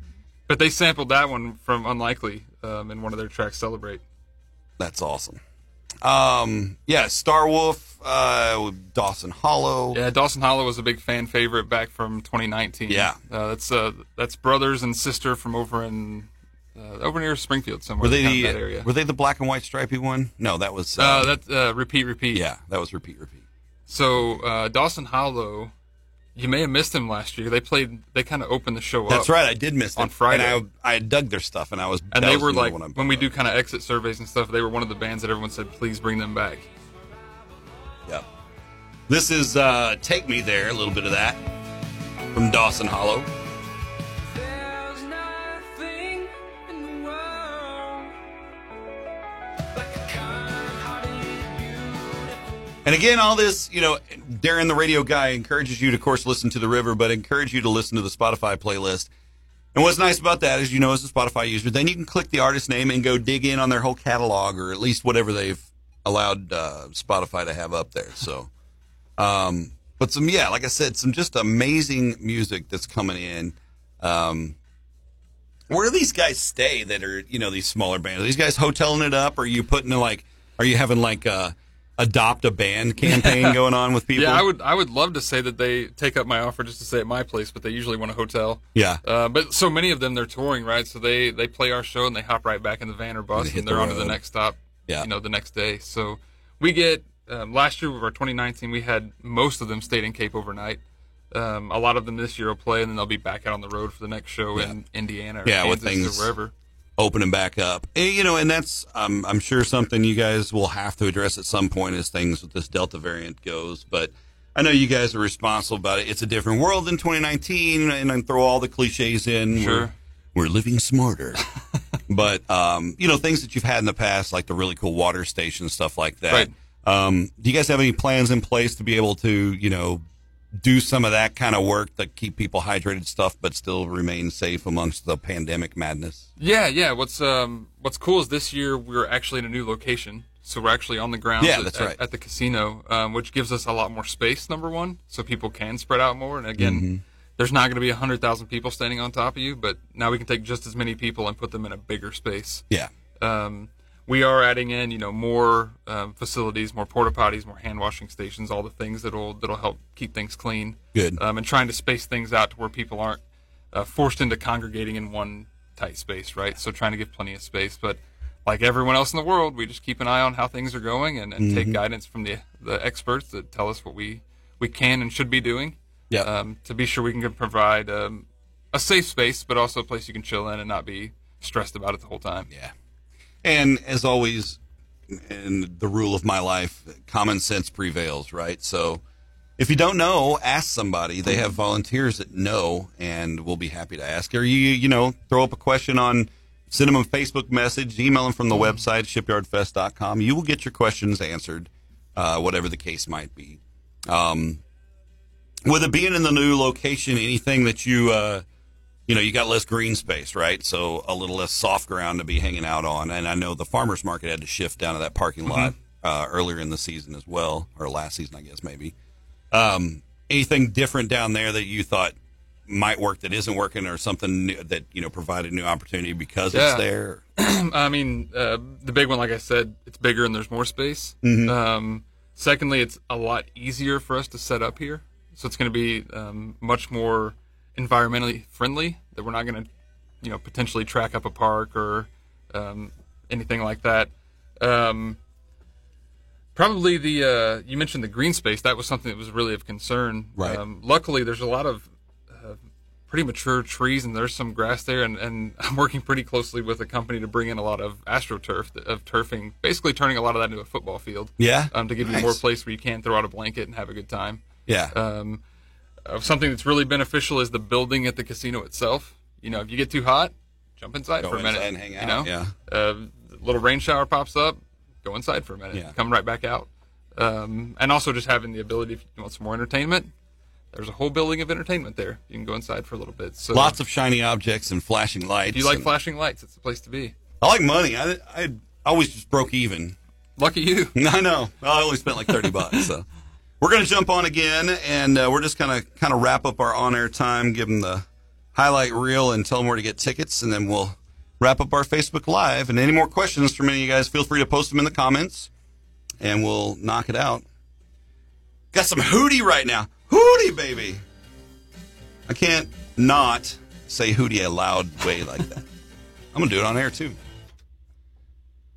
[SPEAKER 3] but they sampled that one from Unlikely um, in one of their tracks. Celebrate.
[SPEAKER 2] that's awesome. Um, yeah, Star Wolf, uh, Dawson Hollow.
[SPEAKER 3] Yeah, Dawson Hollow was a big fan favorite back from 2019.
[SPEAKER 2] Yeah.
[SPEAKER 3] uh, that's uh, that's brothers and sister from over in uh, over near Springfield somewhere.
[SPEAKER 2] Were they the
[SPEAKER 3] that area?
[SPEAKER 2] were they the black and white stripy one? No, that was uh,
[SPEAKER 3] uh, that uh, repeat, repeat.
[SPEAKER 2] yeah, that was repeat repeat.
[SPEAKER 3] So uh, Dawson Hollow, you may have missed them last year. They played. They kind of opened the show
[SPEAKER 2] That's
[SPEAKER 3] up.
[SPEAKER 2] That's right. I did miss
[SPEAKER 3] On
[SPEAKER 2] it.
[SPEAKER 3] Friday.
[SPEAKER 2] and I I dug their stuff, and I was
[SPEAKER 3] And they
[SPEAKER 2] was
[SPEAKER 3] were like, when we do kind of exit surveys and stuff, they were one of the bands that everyone said, please bring them back.
[SPEAKER 2] Yep. This is uh, "Take Me There." A little bit of that from Dawson Hollow.
[SPEAKER 5] There's nothing in the world like a kind-hearted, beautiful
[SPEAKER 2] And again, all this, you know, Darren, the radio guy, encourages you to, of course, listen to the river, but encourage you to listen to the Spotify playlist. And what's nice about that is, you know, as a Spotify user, then you can click the artist name and go dig in on their whole catalog, or at least whatever they've allowed uh, Spotify to have up there. So, um, but some, yeah, like I said, some just amazing music that's coming in. Um, where do these guys stay that are, you know, these smaller bands? Are these guys hoteling it up? Or are you putting like, are you having like a adopt a band campaign going on with people?
[SPEAKER 3] Yeah, I would. I would love to say that they take up my offer just to stay at my place, but they usually want a hotel.
[SPEAKER 2] Yeah.
[SPEAKER 3] Uh, but so many of them they're touring, right? So they they play our show and they hop right back in the van or bus
[SPEAKER 2] They
[SPEAKER 3] and they're
[SPEAKER 2] the
[SPEAKER 3] on to the next stop.
[SPEAKER 2] Yeah.
[SPEAKER 3] You know, the next day. So we get um, last year with our 2019, we had most of them stayed in Cape overnight. Um, a lot of them this year will play and then they'll be back out on the road for the next show in Indiana or
[SPEAKER 2] Yeah, with things-
[SPEAKER 3] or wherever.
[SPEAKER 2] opening back up. And, you know, and that's um, I'm sure something you guys will have to address at some point as things with this Delta variant goes. But I know you guys are responsible about it. It's a different world in 2019, and I throw all the cliches in.
[SPEAKER 3] Sure.
[SPEAKER 2] We're, we're living smarter. but um, you know, things that you've had in the past, like the really cool water station stuff like that.
[SPEAKER 3] Right.
[SPEAKER 2] Um, do you guys have any plans in place to be able to, you know, do some of that kind of work to keep people hydrated stuff, but still remain safe amongst the pandemic madness?
[SPEAKER 3] Yeah, yeah. What's um what's cool is this year we're actually in a new location, so we're actually on the ground.
[SPEAKER 2] Yeah,
[SPEAKER 3] at,
[SPEAKER 2] that's
[SPEAKER 3] at-
[SPEAKER 2] right.
[SPEAKER 3] At, the casino, um, which gives us a lot more space. Number one, so people can spread out more. And again,
[SPEAKER 2] Mm-hmm.
[SPEAKER 3] There's not going to be hundred thousand people standing on top of you, but now we can take just as many people and put them in a bigger space.
[SPEAKER 2] Yeah.
[SPEAKER 3] Um, we are adding in, you know, more um, facilities, more porta potties, more hand washing stations, all the things that'll that'll help keep things clean.
[SPEAKER 2] Good.
[SPEAKER 3] Um, and trying to space things out to where people aren't uh, forced into congregating in one tight space, right? So trying to give plenty of space, but like everyone else in the world, we just keep an eye on how things are going and, and take guidance from the the experts that tell us what we we can and should be doing.
[SPEAKER 2] Yeah.
[SPEAKER 3] Um, to be sure we can provide um, a safe space, but also a place you can chill in and not be stressed about it the whole time.
[SPEAKER 2] Yeah. And as always, in the rule of my life, common sense prevails, right? So if you don't know, ask somebody. They have volunteers that know and will be happy to ask. Or you, you know, throw up a question on, send them a Facebook message, email them from the website, shipyardfest.com. You will get your questions answered, uh, whatever the case might be. Um, with it being in the new location, anything that you, uh, you know, you got less green space, right? So a little less soft ground to be hanging out on. And I know the farmers market had to shift down to that parking lot uh, earlier in the season as well, or last season, I guess maybe. Um, anything different down there that you thought might work that isn't working, or something new, that you know provided new opportunity because
[SPEAKER 3] Yeah.
[SPEAKER 2] it's there?
[SPEAKER 3] I mean, uh, the big one, like I said, it's bigger and there's more space.
[SPEAKER 2] Mm-hmm.
[SPEAKER 3] Um, secondly, it's a lot easier for us to set up here, so it's going to be um, much more environmentally friendly. That we're not going to, you know, potentially track up a park or um, anything like that. Um, probably the uh, you mentioned the green space. That was something that was really of concern.
[SPEAKER 2] Right.
[SPEAKER 3] Um, luckily, there's a lot of uh, pretty mature trees and there's some grass there and, and I'm working pretty closely with a company to bring in a lot of astroturf of turfing basically turning a lot of that into a football field
[SPEAKER 2] Yeah.
[SPEAKER 3] um, to give you more place where you can throw out a blanket and have a good time
[SPEAKER 2] Yeah.
[SPEAKER 3] um, something that's really beneficial is the building at the casino itself you know if you get too hot jump inside
[SPEAKER 2] Go
[SPEAKER 3] for a minute
[SPEAKER 2] inside and hang
[SPEAKER 3] you
[SPEAKER 2] out,
[SPEAKER 3] know
[SPEAKER 2] yeah.
[SPEAKER 3] uh, a little rain shower pops up go inside for a minute
[SPEAKER 2] Yeah.
[SPEAKER 3] come right back out um, and also just having the ability if you want some more entertainment there's a whole building of entertainment there. You can go inside for a little bit. So
[SPEAKER 2] Lots of shiny objects and flashing lights.
[SPEAKER 3] If you like flashing lights, it's the place to be.
[SPEAKER 2] I like money. I, I always just broke even.
[SPEAKER 3] Lucky you.
[SPEAKER 2] I know. I only spent like thirty bucks. So we're gonna jump on again, and uh, we're just gonna kind of wrap up our on-air time, give them the highlight reel, and tell them where to get tickets, and then we'll wrap up our Facebook Live. And any more questions from any of you guys, feel free to post them in the comments, and we'll knock it out. Got some hootie right now. Hootie, baby. I can't not say hootie a loud way like that. I'm gonna do it on air too.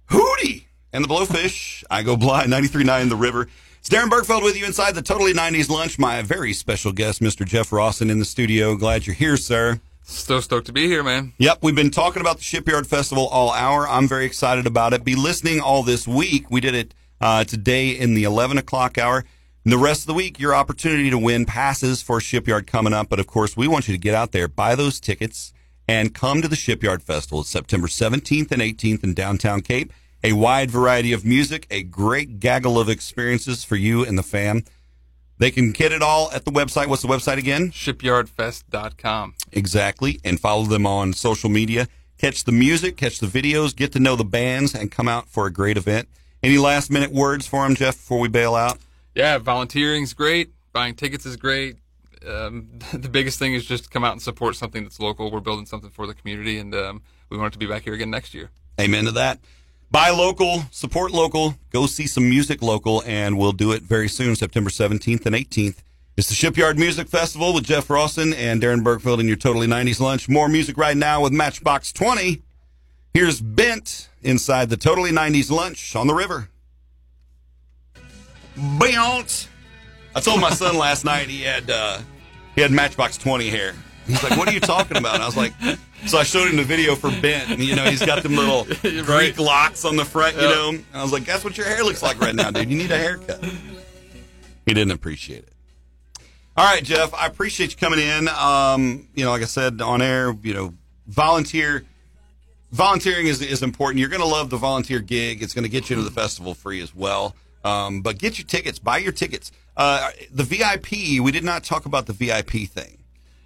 [SPEAKER 2] Hootie and the Blowfish. I go blind. 93.9 The River. It's Darren Bergfeld with you inside the Totally 90s Lunch. My very special guest, Mr. Jeff Rawson, in the studio. Glad you're here, sir.
[SPEAKER 3] So stoked to be here, man.
[SPEAKER 2] Yep, we've been talking about the Shipyard Festival all hour. I'm very excited about it. Be listening all this week. We did it uh, today in the 11 o'clock hour. And the rest of the week, your opportunity to win passes for Shipyard coming up. But of course, we want you to get out there, buy those tickets, and come to the Shipyard Festival. It's September 17th and 18th in downtown Cape. A wide variety of music, a great gaggle of experiences for you and the fam. They can get it all at the website. What's the website again?
[SPEAKER 3] Shipyardfest.com.
[SPEAKER 2] Exactly. And follow them on social media. Catch the music, catch the videos, get to know the bands, and come out for a great event. Any last minute words for them, Jeff, before we bail out?
[SPEAKER 3] Yeah, volunteering's great. Buying tickets is great. Um, the biggest thing is just come out and support something that's local. We're building something for the community, and um, we want it to be back here again next year.
[SPEAKER 2] Amen to that. Buy local, support local, go see some music local, and we'll do it very soon, September 17th and 18th. It's the Shipyard Music Festival with Jeff Rawson and Darren Bergfeld in your Totally 90s lunch. More music right now with Matchbox 20. Here's Bent inside the Totally 90s lunch on the river. Beyonce. I told my son last night he had uh, he had Matchbox 20 hair. He's like, "What are you talking about?" And I was like, "So I showed him the video for Bent, and you know he's got them little
[SPEAKER 3] Right.
[SPEAKER 2] Greek locks on the front, you know." And I was like, "That's what your hair looks like right now, dude. You need a haircut." He didn't appreciate it. All right, Jeff, I appreciate you coming in. Um, you know, like I said on air, you know, volunteer volunteering is, is important. You're going to love the volunteer gig. It's going to get you to the festival free as well. Um, but get your tickets, buy your tickets. Uh, the VIP, we did not talk about the VIP thing.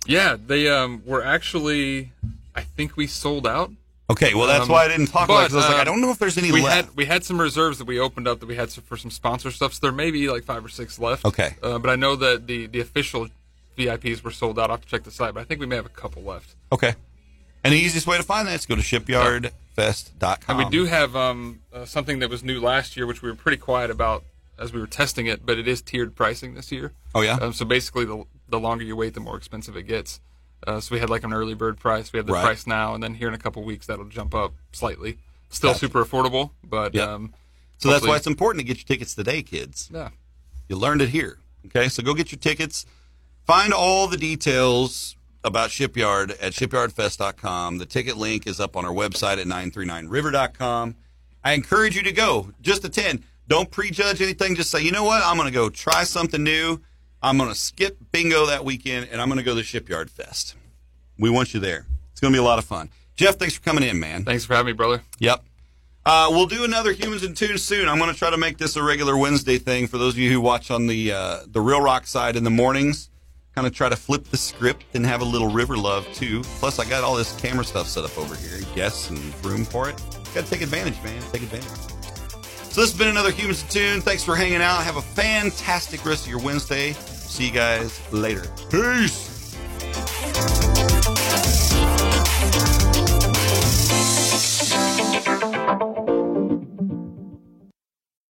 [SPEAKER 3] Yeah, they um, were actually, I think we sold out.
[SPEAKER 2] Okay, well, that's
[SPEAKER 3] Um,
[SPEAKER 2] why I didn't talk about it 'cause I was like,
[SPEAKER 3] um,
[SPEAKER 2] I don't know if there's any
[SPEAKER 3] we
[SPEAKER 2] left.
[SPEAKER 3] had we had some reserves that we opened up that we had some, for some sponsor stuff. So there may be like five or six left.
[SPEAKER 2] Okay.
[SPEAKER 3] uh, but I know that the the official VIPs were sold out. I have to check the site, but I think we may have a couple left.
[SPEAKER 2] okay. And the easiest way to find that is go to shipyardfest.com.
[SPEAKER 3] And we do have um, uh, something that was new last year, which we were pretty quiet about as we were testing it, but it is tiered pricing this year.
[SPEAKER 2] Oh, yeah?
[SPEAKER 3] Um, so basically, the the longer you wait, the more expensive it gets. Uh, so we had like an early bird price. We have the
[SPEAKER 2] Right.
[SPEAKER 3] price now, and then here in a couple weeks that'll jump up slightly. Still
[SPEAKER 2] Gotcha.
[SPEAKER 3] super affordable, but
[SPEAKER 2] Yep.
[SPEAKER 3] um,
[SPEAKER 2] so that's why it's important to get your tickets today, kids.
[SPEAKER 3] yeah.
[SPEAKER 2] You learned it here. Okay, so go get your tickets. Find all the details about Shipyard at shipyardfest.com. The ticket link is up on our website at 939river.com. I encourage you to go. Just attend. Don't prejudge anything. Just say, you know what? I'm going to go try something new. I'm going to skip bingo that weekend and I'm going to go to the Shipyard Fest. We want you there. It's going to be a lot of fun. Jeff, thanks for coming in, man.
[SPEAKER 3] Thanks for having me, brother.
[SPEAKER 2] Yep. Uh, we'll do another Humans in Tune soon. I'm going to try to make this a regular Wednesday thing for those of you who watch on the uh, the Real Rock side in the mornings. Kind of try to flip the script and have a little river love too. Plus, I got all this camera stuff set up over here, guests and room for it. Got to take advantage, man. Take advantage. So this has been another Humans in Tune. Thanks for hanging out. Have a fantastic rest of your Wednesday. See you guys later. Peace.